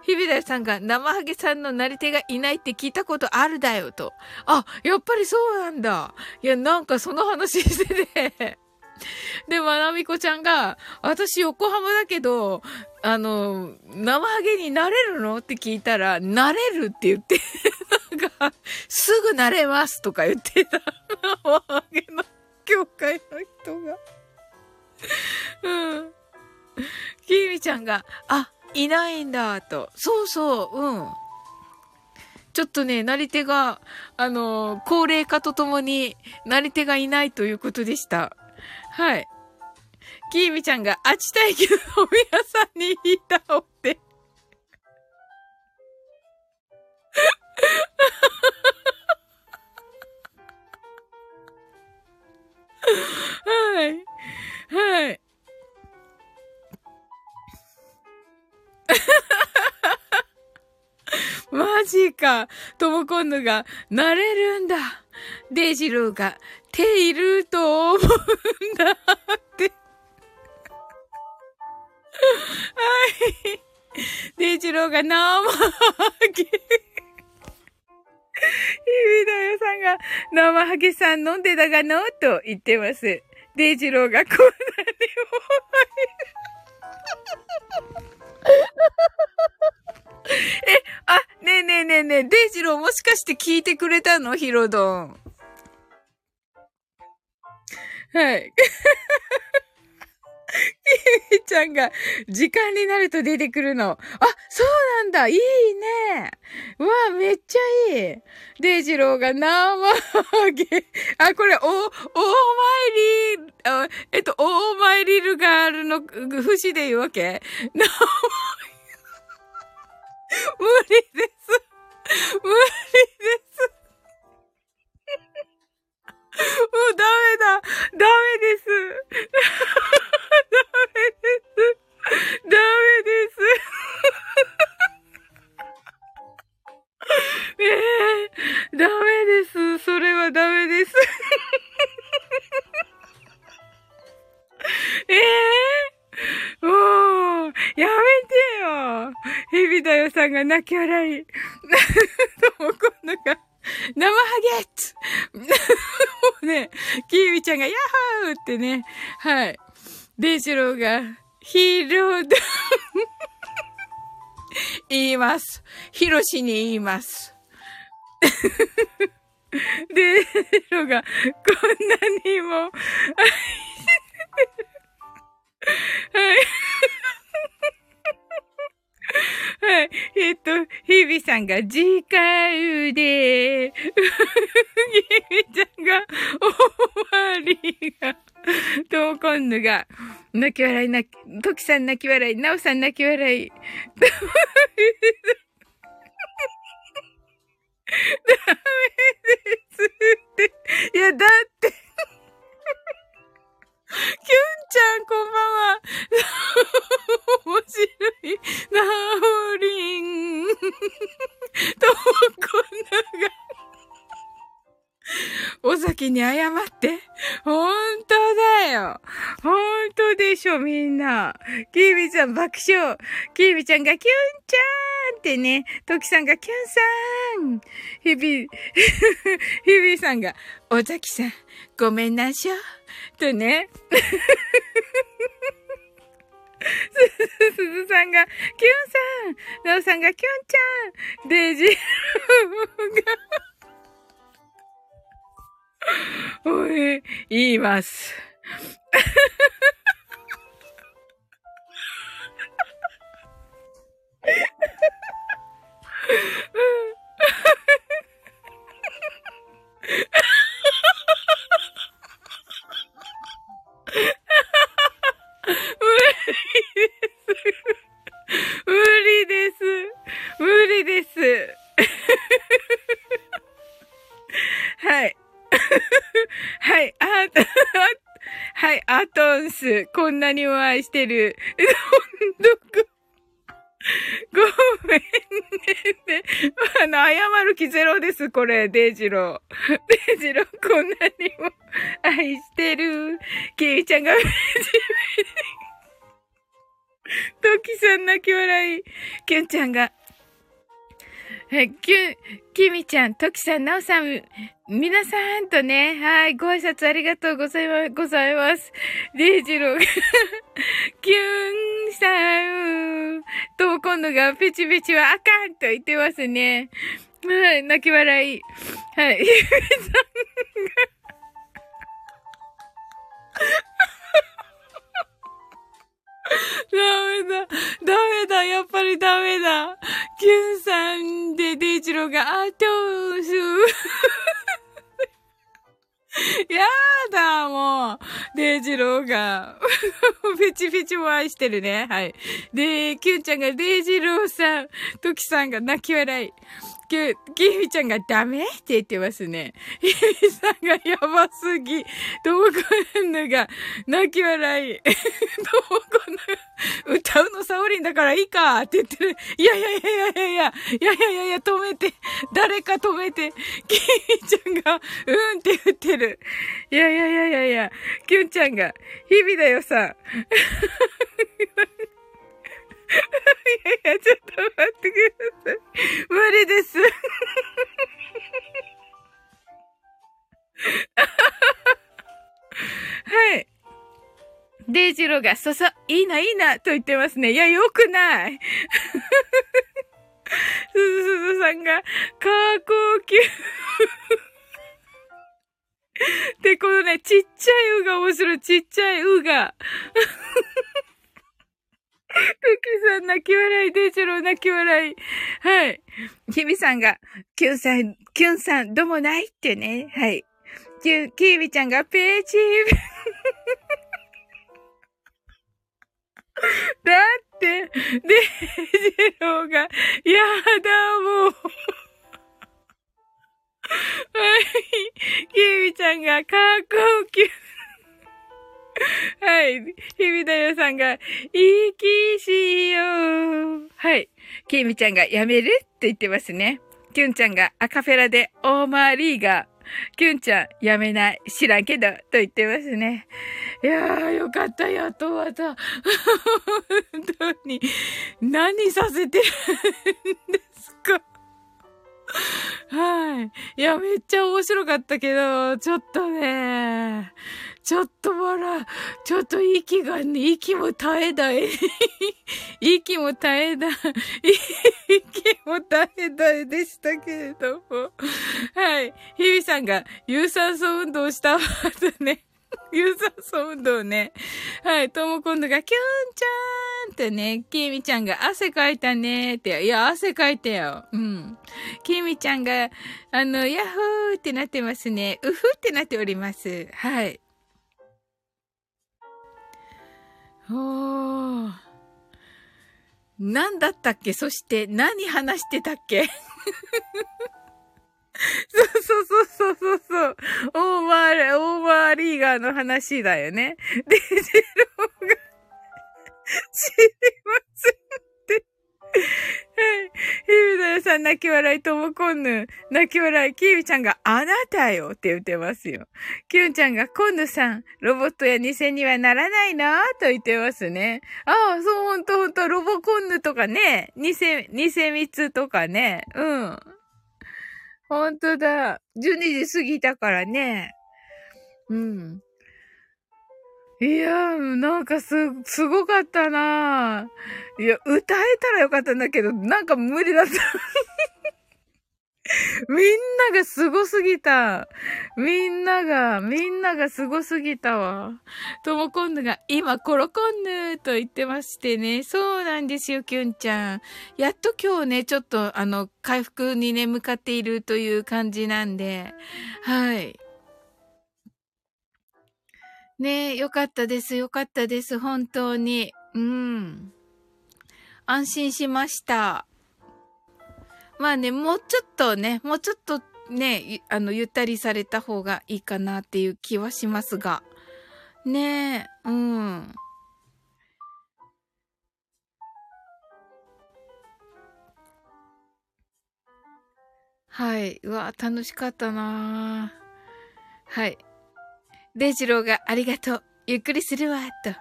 日比田さんが生ハゲさんのなり手がいないって聞いたことあるだよと。あ、やっぱりそうなんだ。いや、なんかその話しててで、まなみこちゃんが、私横浜だけど、あの、生ハゲになれるのって聞いたら、なれるって言ってなんか、すぐなれますとか言ってた。生ハゲの教会の人がうん。きみちゃんが、あ、いないんだ、と。そうそう、うん。ちょっとね、なり手が、あの、高齢化とともに、なり手がいないということでした。はい。きーみちゃんが、あちたいけど、おみやさんにいたおって。はい。はい。マジか。ともこんぬが、なれるんだ。デジローが、手いると思うんだって。はい。デイジローが生ハゲ。ひびだよさんが、生ハゲさん飲んでたがの？と言ってます。デイジローがこんなにもえ、あ、ねえねえねえねえ、デイジローもしかして聞いてくれたの？ヒロドン。はい。ひちゃんが時間になると出てくるの。あ、そうなんだいいねわあ、めっちゃいいデイジローが生ハゲ。あ、これ、お、オーマイリー、えっと、オーマイリルガールの節で言うわけ？無理です。無理です。もうダメだ。ダメです。ダメです。ええー、ダメです。それはダメです。ええー、もう、やめてよ。ヘビだよさんが泣き笑い。と もこんなか、生ハゲッツ もうね、キービちゃんがヤッハーってね、はい。デイジローが、ヒーローだ。言います。ヒロシに言います。デイジロが、こんなにも、はい。はい。えっと、ヒビさんが次回で、ヒビちゃんが終わりが、トーコンヌが、泣き笑い、泣き、トキさん泣き笑い、ナオさん泣き笑い。ダメですって。いや、だってキュンちゃん、こんばんは。面白い。ナオリン。ともこなが。お先に謝って。ほんとだよ。ほんとでしょ、みんな。キービちゃん爆笑。キービちゃんがキュンちゃんってね。トキさんがキュンさん。ヒビ、ヒビさんが、おざきさん、ごめんなしょ。とね。す ずさんが、キュンさん。なおさんが、キュンちゃん。デイジーが、おい、言います。無理です。無理です。無理ですはい。はい、あ、はい、アトンス。こんなにお会いしてる。どこ ごめんね。あの、謝る気ゼロです、これ、デイジロー。デイジロー、こんなにも愛してる。ケイちゃんが、トキさん泣き笑い。ケンちゃんが、きゅ、きみちゃん、ときさん、なおさん、皆さんとね、はい、ご挨拶ありがとうございま、ございます。デイジローがキュンさん、と、今度がペチペチはあかんと言ってますね。はい、泣き笑い。はい、ゆみさんがメだ。ダメだ。やっぱりダメだ。キュンさんでデイジローが、あ、トース。やだ、もう。デイジローが。ペチペチも愛してるね。はい。で、キュンちゃんがデイジローさん、トキさんが泣き笑い。きゅ、きみちゃんがダメって言ってますね。ひみさんがやばすぎ。ともこんぬが泣き笑い。ともこぬ、歌うのサオリンだからいいかって言ってる。いやいやいやいやいやいや、いやいやいや、止めて。誰か止めて。きひみちゃんが、うんって言ってる。いやいやいやいやいや、きゅんちゃんが、日々だよさ。いやいや、ちょっと待ってください。無理です。はい。デイジローが、そそ、いいな、いいな、と言ってますね。いや、よくない。すずすずさんが、過呼吸。で、このね、ちっちゃいうが面白い、ちっちゃいうが。クキさん泣き笑い、デイジロー泣き笑い。はい。ヒビさんが、キュンさん、キュンさん、どもないってね。はい。キュン、キービちゃんが、ページ だって、デイジローが、やだもう。はい。キービちゃんが、かっこキュン。はい。ひびだよさんが、息しよう。はい。きみちゃんがやめるって言ってますね。キュンちゃんがアカフェラでオーマーリーガー。キュンちゃん、やめない。知らんけど、と言ってますね。いやー、よかった、やっとまた。本当に、何させてるんですかはい。いや、めっちゃ面白かったけど、ちょっとね、ちょっと笑。ちょっと息がね、息も絶えない。息も絶えない、息も絶えないでしたけれども。はい。日々さんが有酸素運動したわとね。有酸素運動ね。はい。とも今度が、キュンちゃんってね、きみちゃんが汗かいたねって。いや、汗かいたよ。うん。きみちゃんが、あの、ヤッホーってなってますね。うふってなっております。はい。おー。何だったっけ？そして何話してたっけ？そうそうそうそうそうそう。オーバー、オーバーリーガーの話だよね。で、ジローが知りませんって。はい。ひびだよさん泣き笑いともこんぬ。泣き笑い。キービちゃんがあなたよって言ってますよ。キュンちゃんがこんぬさん、ロボットや偽にはならないなぁと言ってますね。ああ、そうほんとほんと、ロボコンヌとかね。偽、偽蜜とかね。うん。ほんとだ。12時過ぎたからね。うん。いやー、なんかす、すごかったなーいや、歌えたらよかったんだけど、なんか無理だった。みんながすすぎた。みんなが、みんながすすぎたわ。ともこんぬが、今、コロコンヌと言ってましてね。そうなんですよ、キュンちゃん。やっと今日ね、ちょっと、あの、回復にね、向かっているという感じなんで。はい。ねえ、よかったです、よかったです、本当に。うん。安心しました。まあね、もうちょっとね、もうちょっとね、あの、ゆったりされた方がいいかなっていう気はしますが。ねえ、うん。はい。うわ、楽しかったなはい。デイジローがありがとう。ゆっくりするわ、と。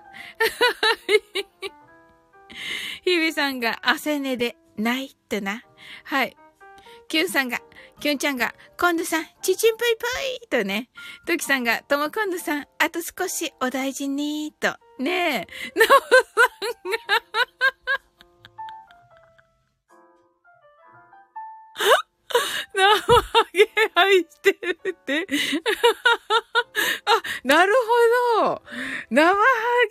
ひびさんが汗寝でないとな。はい。キュンさんが、キュンちゃんが、コンドさん、ちちんぷいぷいとね。トキさんが、とも今度さん、あと少しお大事にと。ねえ。ノブさんが 生ハゲ愛してるって。あ、なるほど。生ハ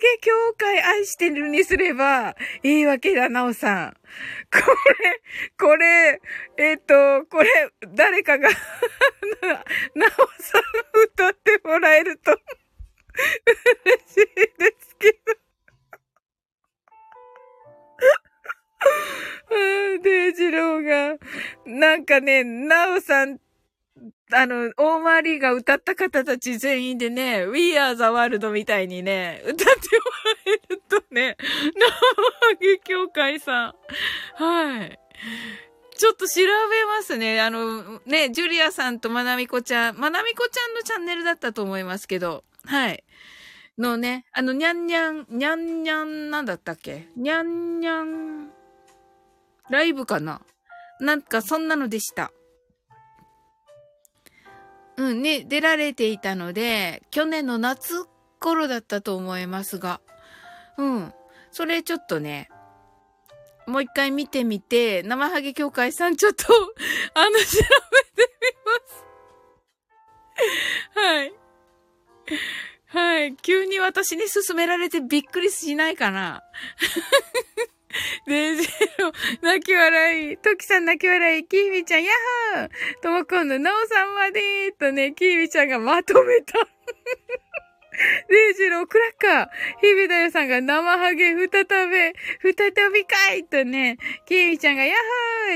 ゲ協会愛してるにすればいいわけだ、なおさん。これ、これ、えっ、ー、と、これ、誰かが なおさん歌ってもらえると嬉しいですけどデイジローが、なんかね、ナオさん、あの、大回りが歌った方たち全員でね、We Are the World みたいにね、歌ってもらえるとね、生揚げ協会さん。はい。ちょっと調べますね。あの、ね、ジュリアさんとまなみこちゃん、まなみこちゃんのチャンネルだったと思いますけど、はい。のね、あの、にゃんにゃん、にゃんにゃん、なんだったっけ？にゃんにゃん、ライブかな？なんかそんなのでした。うんね、出られていたので、去年の夏頃だったと思いますが、うん。それちょっとね、もう一回見てみて、生ハゲ協会さんちょっと あの、調べてみますはい。はい。急に私に勧められてびっくりしないかなデジロ、泣き笑い。トキさん泣き笑い。キーミちゃん、ヤッホーとも今度、ノーさんまでーとね、キーミちゃんがまとめた。デイジロ、クラッカー。ヒビダヨさんが生ハゲ、再び、再びかいとね、キーミちゃんがヤッホ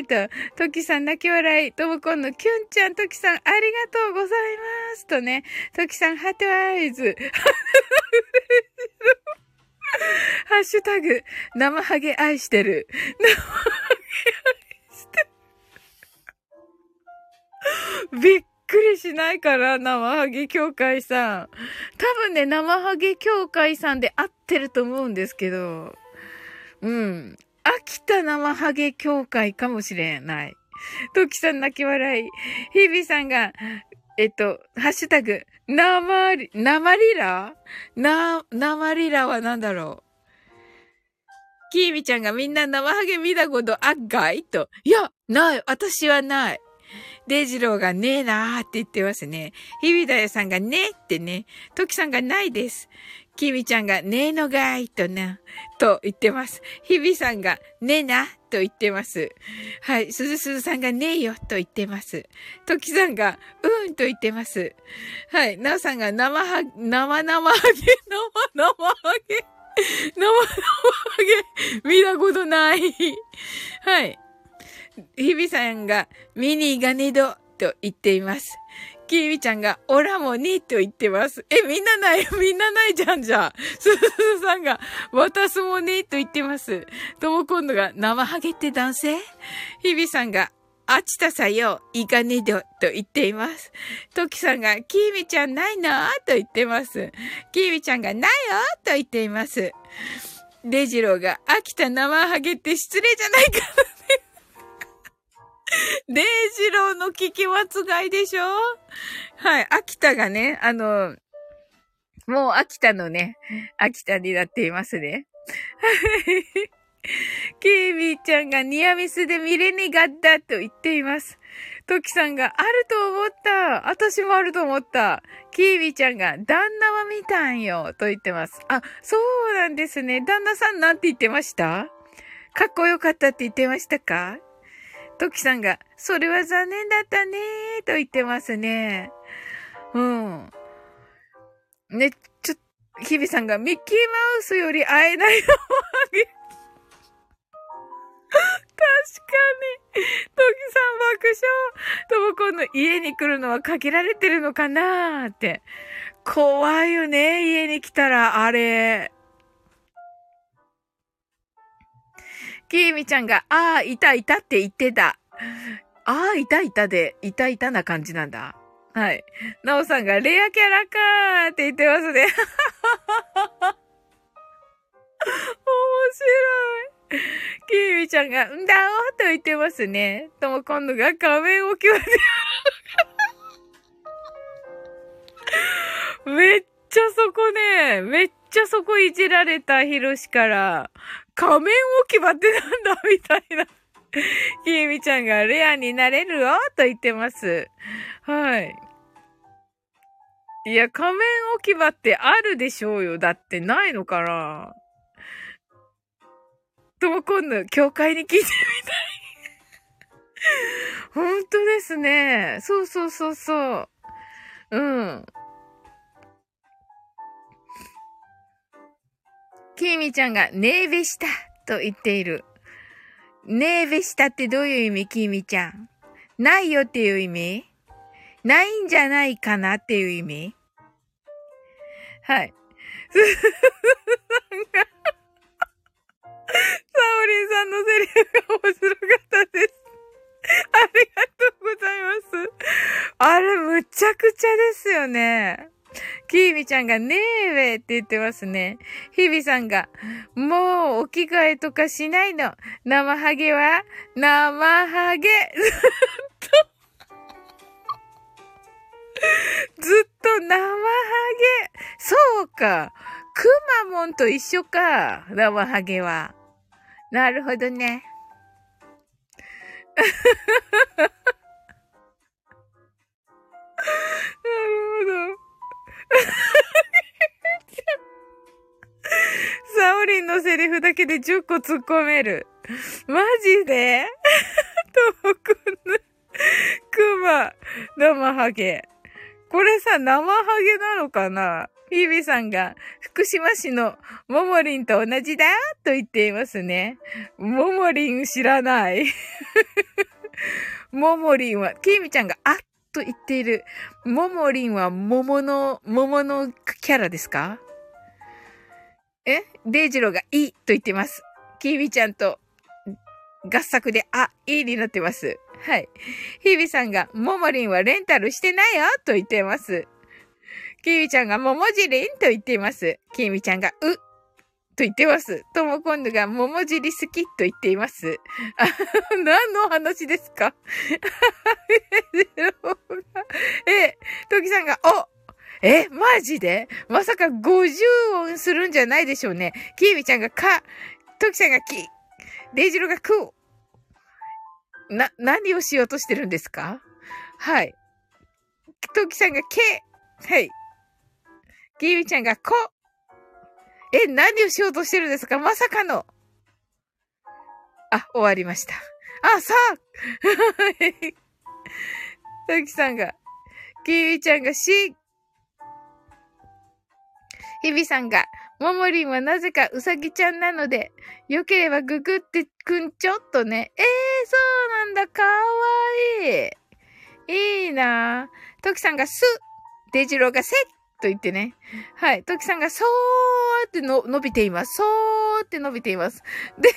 ーと、トキさん泣き笑い。とも今度、キュンちゃん、トキさん、ありがとうございますとね、トキさん、ハートアイズ。ハッシュタグ、生ハゲ愛してる。生ハゲ愛してる。びっくりしないから、生ハゲ協会さん。多分ね、生ハゲ協会さんで合ってると思うんですけど、うん。秋田生ハゲ協会かもしれない。トキさん泣き笑い。ヒビさんが、えっと、ハッシュタグ、なまり、なまりらな、まりらは何だろう？きーみちゃんがみんな生ハゲ見たことあっかい？と。いや、ない。私はない。デイジローがねえなーって言ってますね。ヒビダヤさんがねってね。トキさんがないです。キミちゃんがねえのがいとな、と言ってます。ヒビさんがねえなと言ってます。はい。すずすずさんがねえよと言ってます。トキさんがうんと言ってます。はい。ナオさんが生は、生生ハゲ、生生ハゲ、生生ハゲ、見たことない。はい。日比さんがミニーガネドと言っています。キーミちゃんがオラもねと言ってます。え、みんなない、みんなないじゃんじゃあ。すずすさんが私もねと言ってます。とも今度が生ハゲって男性？日比さんがあちたさよ、いかねど、と言っています。トキさんが、キーミちゃんないのと言ってます。キーミちゃんが、ないよと言っています。デジローが、秋田生ハゲって失礼じゃないか。デイジローの聞き間違いでしょ？はい、秋田がね、あの、もう秋田のね、秋田になっていますね。ケイミーちゃんがニアミスで見れねがったと言っています。トキさんがあると思った。私もあると思った。キーミーちゃんが旦那は見たんよと言ってます。あ、そうなんですね。旦那さんなんて言ってました？かっこよかったって言ってましたか？トキさんが、それは残念だったねーと言ってますね。うん。ね、ちょ、日々さんがミッキーマウスより会えないのをあげ。確かに。トキさん爆笑。ともこの家に来るのは限られてるのかなーって。怖いよね、家に来たら、あれ。きーみちゃんが、ああ、いたいたって言ってた。ああ、いたいたで、いたいたな感じなんだ。はい。なおさんが、レアキャラかーって言ってますね。面白い。きーみちゃんが、んだおと言ってますね。とも今度が仮面を決めて めっちゃそこね、めっちゃそこいじられた、ひろしから。仮面置き場ってなんだみたいな。きえみちゃんがレアになれるよと言ってます。はい。いや、仮面置き場ってあるでしょうよ。だってないのかなとも今度、教会に聞いてみたい。本当ですね。そうそうそうそう。うん。きみちゃんが、ねえべしたと言っている。ねえべしたってどういう意味きみちゃん？ないよっていう意味？ないんじゃないかなっていう意味？はい。すずさんが、サオリンさんのセリフが面白かったです。ありがとうございます。あれ、むちゃくちゃですよね。キーミちゃんがねえべって言ってますね。ヒビさんが、もうお着替えとかしないの。生ハゲは？生ハゲ。ずっと、ずっと生ハゲ。そうか。くまモンと一緒か。生ハゲは。なるほどね。なるほど。サオリンのセリフだけで10個突っ込める。マジで？トモくんの、クマ、生ハゲ。これさ、生ハゲなのかな？ヒビさんが、福島市のモモリンと同じだと言っていますね。モモリン知らない。モモリンは、キーミちゃんが、あっと言っている。モモリンは桃の、桃のキャラですか？え？デイジローがいいと言ってます。キーミちゃんと合作で、あ、いいになってます。はい。日々さんが、ももりんはレンタルしてないよと言ってます。きみちゃんが、ももじりんと言っています。きみちゃんが、うと言ってます。とも今度が、桃尻好きと言っています。何の話ですか？え、トキさんが、おえ、マジで？まさか50音するんじゃないでしょうね。キーミちゃんがか、トキさんがき、デイジロがく。な、何をしようとしてるんですか？はい。トキさんがけ。はい。キーミちゃんがこ。え、何をしようとしてるんですか？まさかの。あ、終わりました。あ、さあ トキさんが、キーミちゃんがし、日々さんが、ももりんはなぜかうさぎちゃんなので、よければググってくんちょっとね。ええー、そうなんだ。かわいい。いいなトキさんがす、デジローがせと言ってね。はい。トキさんがそーっての伸びています。そーって伸びています。デジ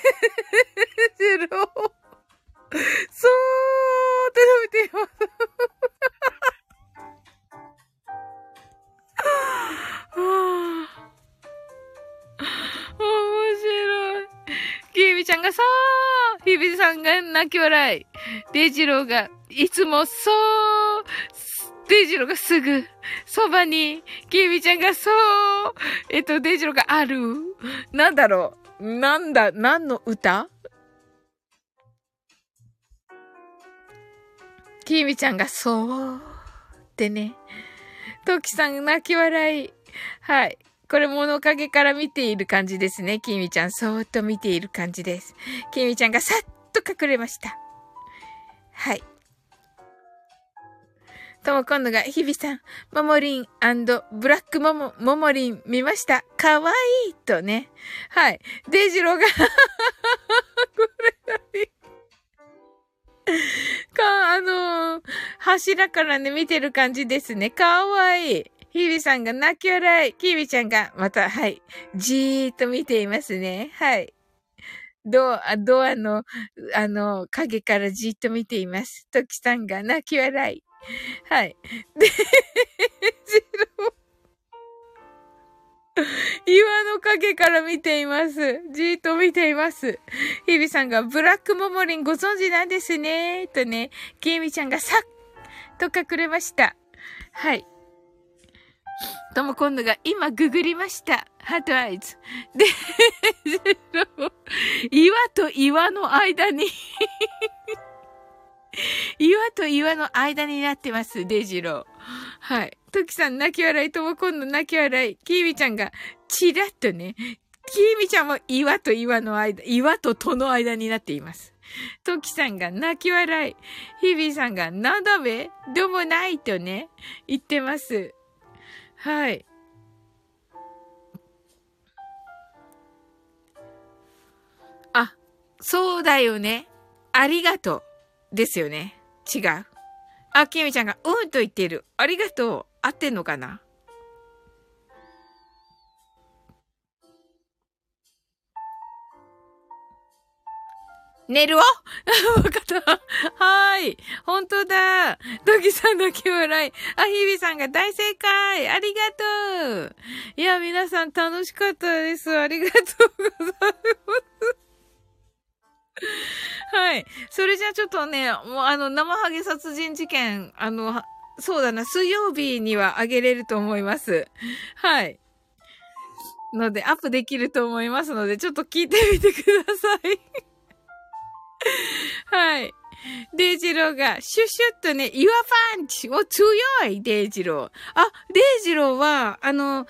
ロー、そーって伸びています。面白い。キービちゃんがそう日比さんが泣き笑い。デジローがいつもそうデジロがすぐ、そばに、キービちゃんがそうえっと、デジローがある。なんだろう？なんだ、何の歌？キービちゃんがそうってね。トキさん泣き笑い。はい。これ物陰から見ている感じですね。キミちゃん、そーっと見ている感じです。キミちゃんがさっと隠れました。はい。とも今度が、日々さん、モモリンブラックモモ、モモリン見ました。かわいいとね。はい。デジローがこれがいい。か、あのー、柱からね、見てる感じですね。かわいい。ひびさんが泣き笑い。きびちゃんが、また、はい。じーっと見ていますね。はい。ドア、ドアの、あの、影からじーっと見ています。ときさんが泣き笑い。はい。で、ジロー。岩の影から見ています。じーっと見ています。日々さんがブラックモモリンご存知なんですね。とね、きみちゃんがさっと隠れました。はい。とも今度が今ググりました。ハートアイズ。で、岩と岩の間に岩と岩の間になってます、デジロー。はい。トキさん泣き笑い、とも今度泣き笑い。キーミちゃんがチラッとね、キーミちゃんも岩と岩の間、岩と戸の間になっています。トキさんが泣き笑い。ヒビさんがなんだべどうもないとね、言ってます。はい。あ、そうだよね。ありがとう。ですよね。違う。あ、きみちゃんが、うんと言ってる。ありがとう。合ってんのかな？寝るを わかった。はーい。本当だ。ドキさんの気笑い。あ、ヒビさんが大正解。ありがとう。いや、皆さん楽しかったです。ありがとうございます。はい。それじゃあちょっとね、もうあの、生ハゲ殺人事件、あの、そうだな、水曜日にはあげれると思います。はい。ので、アップできると思いますので、ちょっと聞いてみてください。はい。デイジローが、シュシュッとね、岩パンチお、強いデイジロー。あ、デイジローは、あの、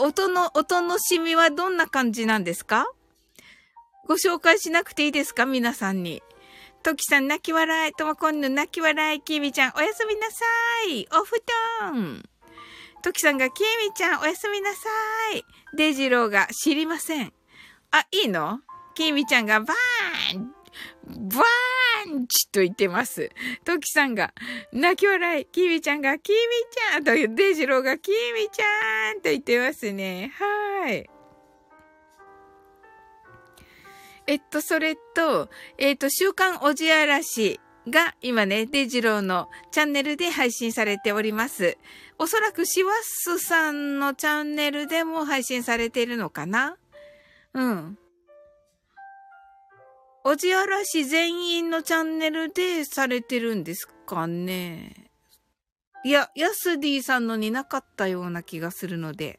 音の、音の染みはどんな感じなんですか？ご紹介しなくていいですか？皆さんに。トキさん泣き笑い、ともこんぬ泣き笑い、きみちゃんおやすみなさい。お布団。トキさんがきみちゃんおやすみなさい。デジローが知りません。あ、いいの？きみちゃんがバーンバーンチと言ってます。トキさんが、泣き笑い、キミちゃんが、キミちゃんと、デジローが、キミちゃんと言ってますね。はい。えっと、それと、えっと、週刊おじあらしが今ね、デジローのチャンネルで配信されております。おそらくシワスさんのチャンネルでも配信されているのかな？うん。おじあらし全員のチャンネルでされてるんですかね？いや、ヤスディさんのになかったような気がするので。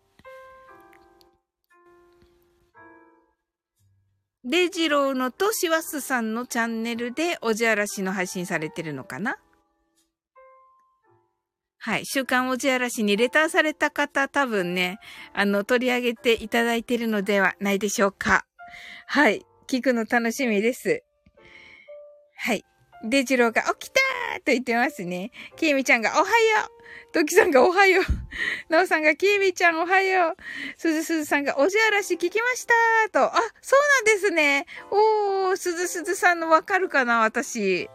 デジローのとシワスさんのチャンネルでおじあらしの配信されてるのかな？はい。週刊おじあらしにレターされた方多分ね、あの、取り上げていただいてるのではないでしょうか。はい。聞くの楽しみです。はい。デジローが起きたーと言ってますね。きえみちゃんがおはようときさんがおはよう。なおさんがきえみちゃんおはよう。すずすずさんがおじあらし聞きましたと。あ、そうなんですね。おー、すずすずさんのわかるかな私。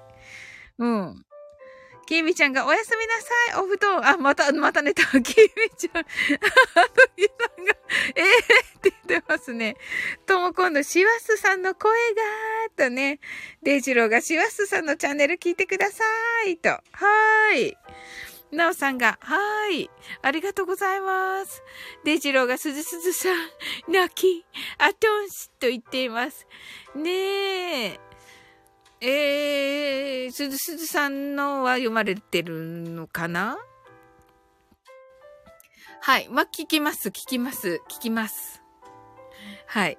うん。きみちゃんがおやすみなさい。お布団。あ、また、また寝た。きみちゃん。あときさんが、えーって言ってますね。とも今度、シワスさんの声がとね。デイジローがシワスさんのチャンネル聞いてくださいと。はーい。なおさんが、はーい。ありがとうございます。デイジローがすずすずさん、泣き、あとんしと言っています。ねえ。えー、すずすずさんのは読まれてるのかな？はい。まあ、聞きます、聞きます、聞きます。はい。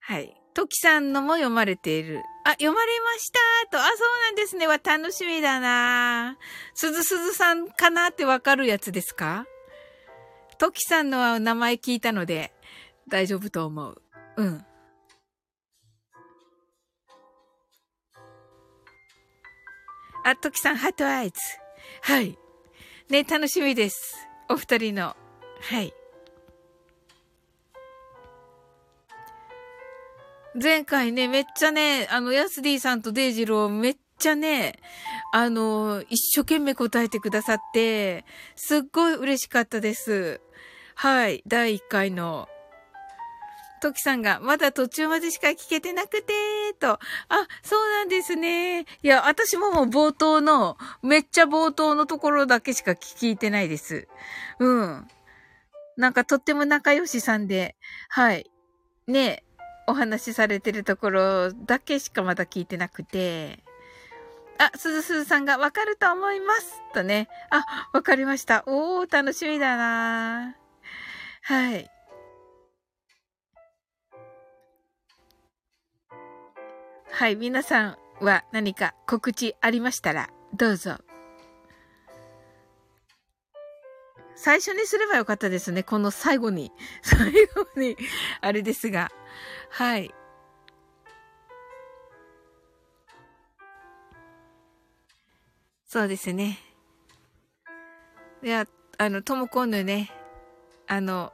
はい。トキさんのも読まれている。あ、読まれましたと。あ、そうなんですね。は楽しみだなすずすずさんかなってわかるやつですか？トキさんのは名前聞いたので、大丈夫と思う。うん。あ、トキさん、ハートアイズ。はい。ね、楽しみです。お二人の。はい。前回ね、めっちゃね、あの、ヤスディさんとデイジローめっちゃね、あの、一生懸命答えてくださって、すっごい嬉しかったです。はい。第1回のトキさんが、まだ途中までしか聞けてなくて、と。あ、そうなんですね。いや、私ももう冒頭の、めっちゃ冒頭のところだけしか聞いてないです。うん。なんかとっても仲良しさんで、はい。ねお話しされてるところだけしかまだ聞いてなくて。あ、すずすずさんがわかると思います。とね。あ、わかりました。おー、楽しみだなはい。はい、皆さんは何か告知ありましたら、どうぞ。最初にすればよかったですね。この最後に。最後に、あれですが。はい。そうですね。いや、あの、ともこんぬね、あの、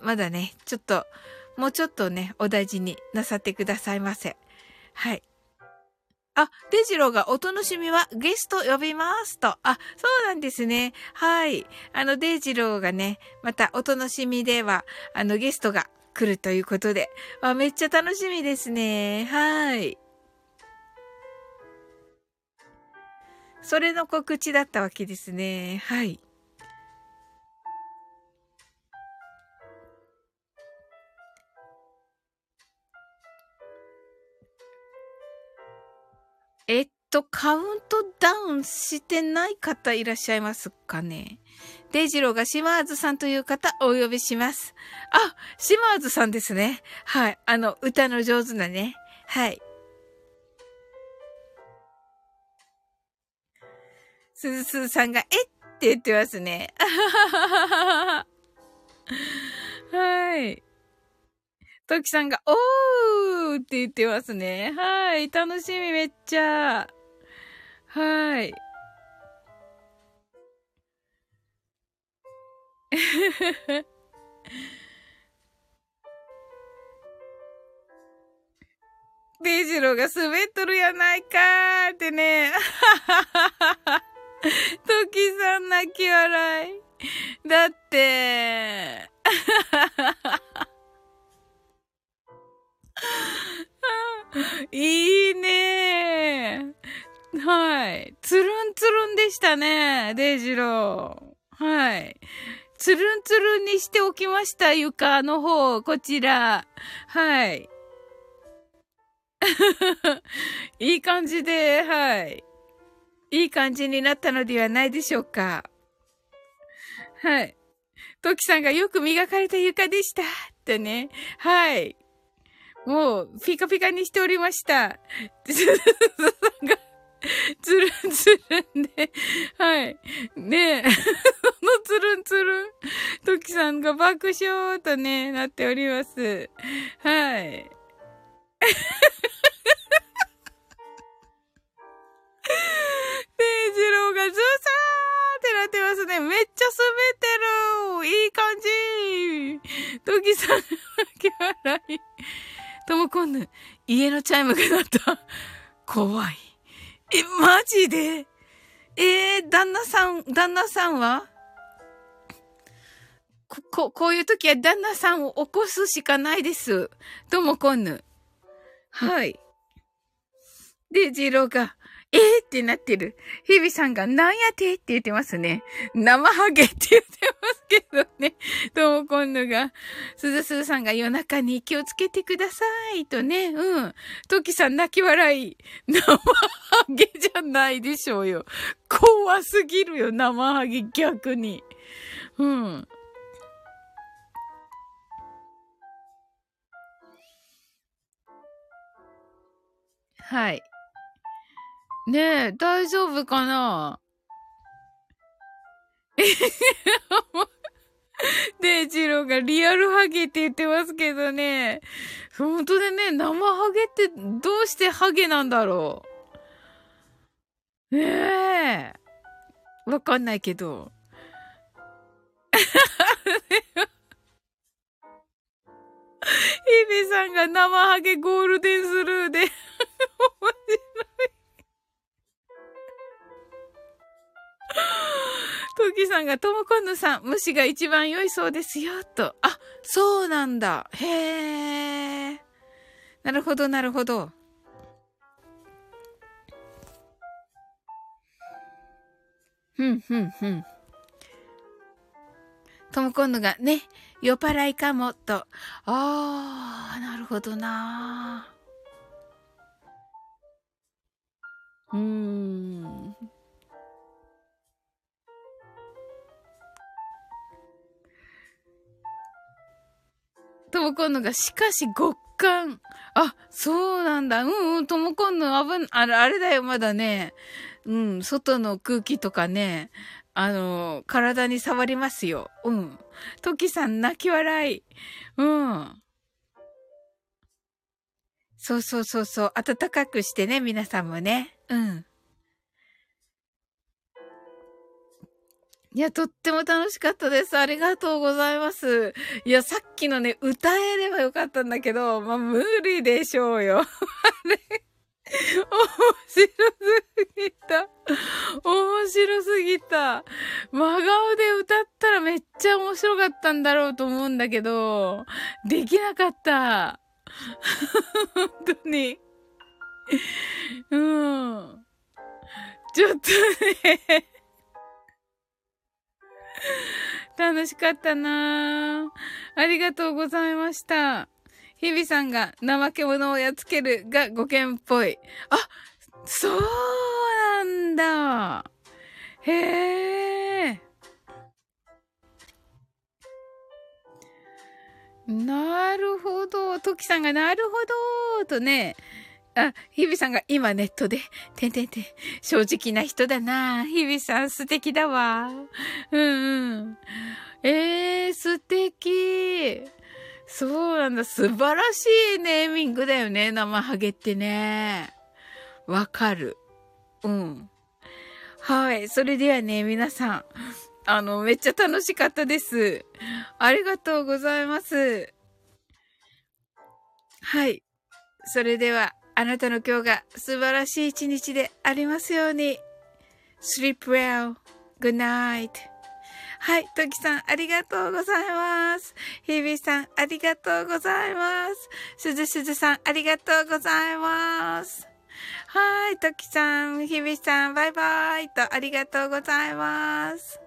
まだね、ちょっと、もうちょっとね、お大事になさってくださいませ。はい。あ、デジローがお楽しみはゲスト呼びますと。あ、そうなんですね。はい。あの、デジローがね、またお楽しみでは、あの、ゲストが来るということで。あ、めっちゃ楽しみですね。はい。それの告知だったわけですね。はい。えっと、カウントダウンしてない方いらっしゃいますかね？デイジローが島津さんという方お呼びします。あ、島津さんですね。はい。あの、歌の上手なね。はい。すずすずさんが、えって言ってますね。はい。トキさんが、おーって言ってますね。はい。楽しみめっちゃ。はい。デイジローが滑っとるやないかーってね。トキさん泣き笑い。だって、いいねはい。つるんつるんでしたね、デイジロー。はい。つるんつるんにしておきました、床の方、こちら。はい。いい感じで、はい。いい感じになったのではないでしょうか。はい。トキさんがよく磨かれた床でした。ってね。はい。もう、ピカピカにしておりました。つるんつるんで、はい。ねえ、そのつるんつるん、トキさんが爆笑とね、なっております。はい。デイジローがズーサーってなってますね。めっちゃ滑ってるいい感じトキさん、気笑い。ともこんぬ、家のチャイムが鳴った。怖い。え、マジで？えー、旦那さん、旦那さんは？こ、こ、こういう時は旦那さんを起こすしかないです。ともこんぬ。はい。で、ジローが、えーってなってる。日々さんが、なんやてって言ってますね。生ハゲって言ってますけどね。とも今度が、すずすずさんが夜中に気をつけてくださいとね。うん。トキさん泣き笑い。生ハゲじゃないでしょうよ。怖すぎるよ、生ハゲ逆に。うん。はい。ねえ、大丈夫かな？で、ジローがリアルハゲって言ってますけどね。本当でね、生ハゲってどうしてハゲなんだろう？ねえ。わかんないけど。ヒビさんが生ハゲゴールデンスルーで 面白い。トキさんが、ともこんぬさん、虫が一番良いそうですよ、と。あ、そうなんだ。へえ。なるほど、なるほど。ふん、ふん、ふん。ともこんぬが、ね、酔っ払いかも、と。あー、なるほどなうーん。こんのが、しかし極寒。あ、そうなんだ。うんうん、ともこんの危ん、あれ、あれだよ、まだね。うん、外の空気とかね、あの、体に触りますよ。うん。トキさん泣き笑い。うん。そうそうそうそう。暖かくしてね、皆さんもね。うん。いや、とっても楽しかったです。ありがとうございます。いや、さっきのね、歌えればよかったんだけど、まあ、無理でしょうよ。あれ、面白すぎた。面白すぎた。真顔で歌ったらめっちゃ面白かったんだろうと思うんだけど、できなかった。本当に。うん。ちょっとね 楽しかったなありがとうございました。日々さんが怠け者をやっつけるが語源っぽい。あ、そうなんだ。へえ。なるほど。トキさんがなるほどとね、あ、日々さんが今ネットで、てんてんてん、正直な人だな。日々さん素敵だわ。うんうん。えー、素敵。そうなんだ。素晴らしいネーミングだよね。生ハゲってね。わかる。うん。はい。それではね、皆さん。あの、めっちゃ楽しかったです。ありがとうございます。はい。それでは、あなたの今日が素晴らしい一日でありますように。sleep well. good night. はい。ときさん、ありがとうございます。ひびさん、ありがとうございます。すずすずさん、ありがとうございます。はい。ときさん、ひびさん、バイバイとありがとうございます。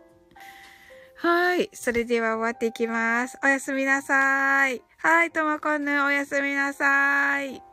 はい。それでは終わっていきます。おやすみなさい。はい。ともこんぬ、おやすみなさい。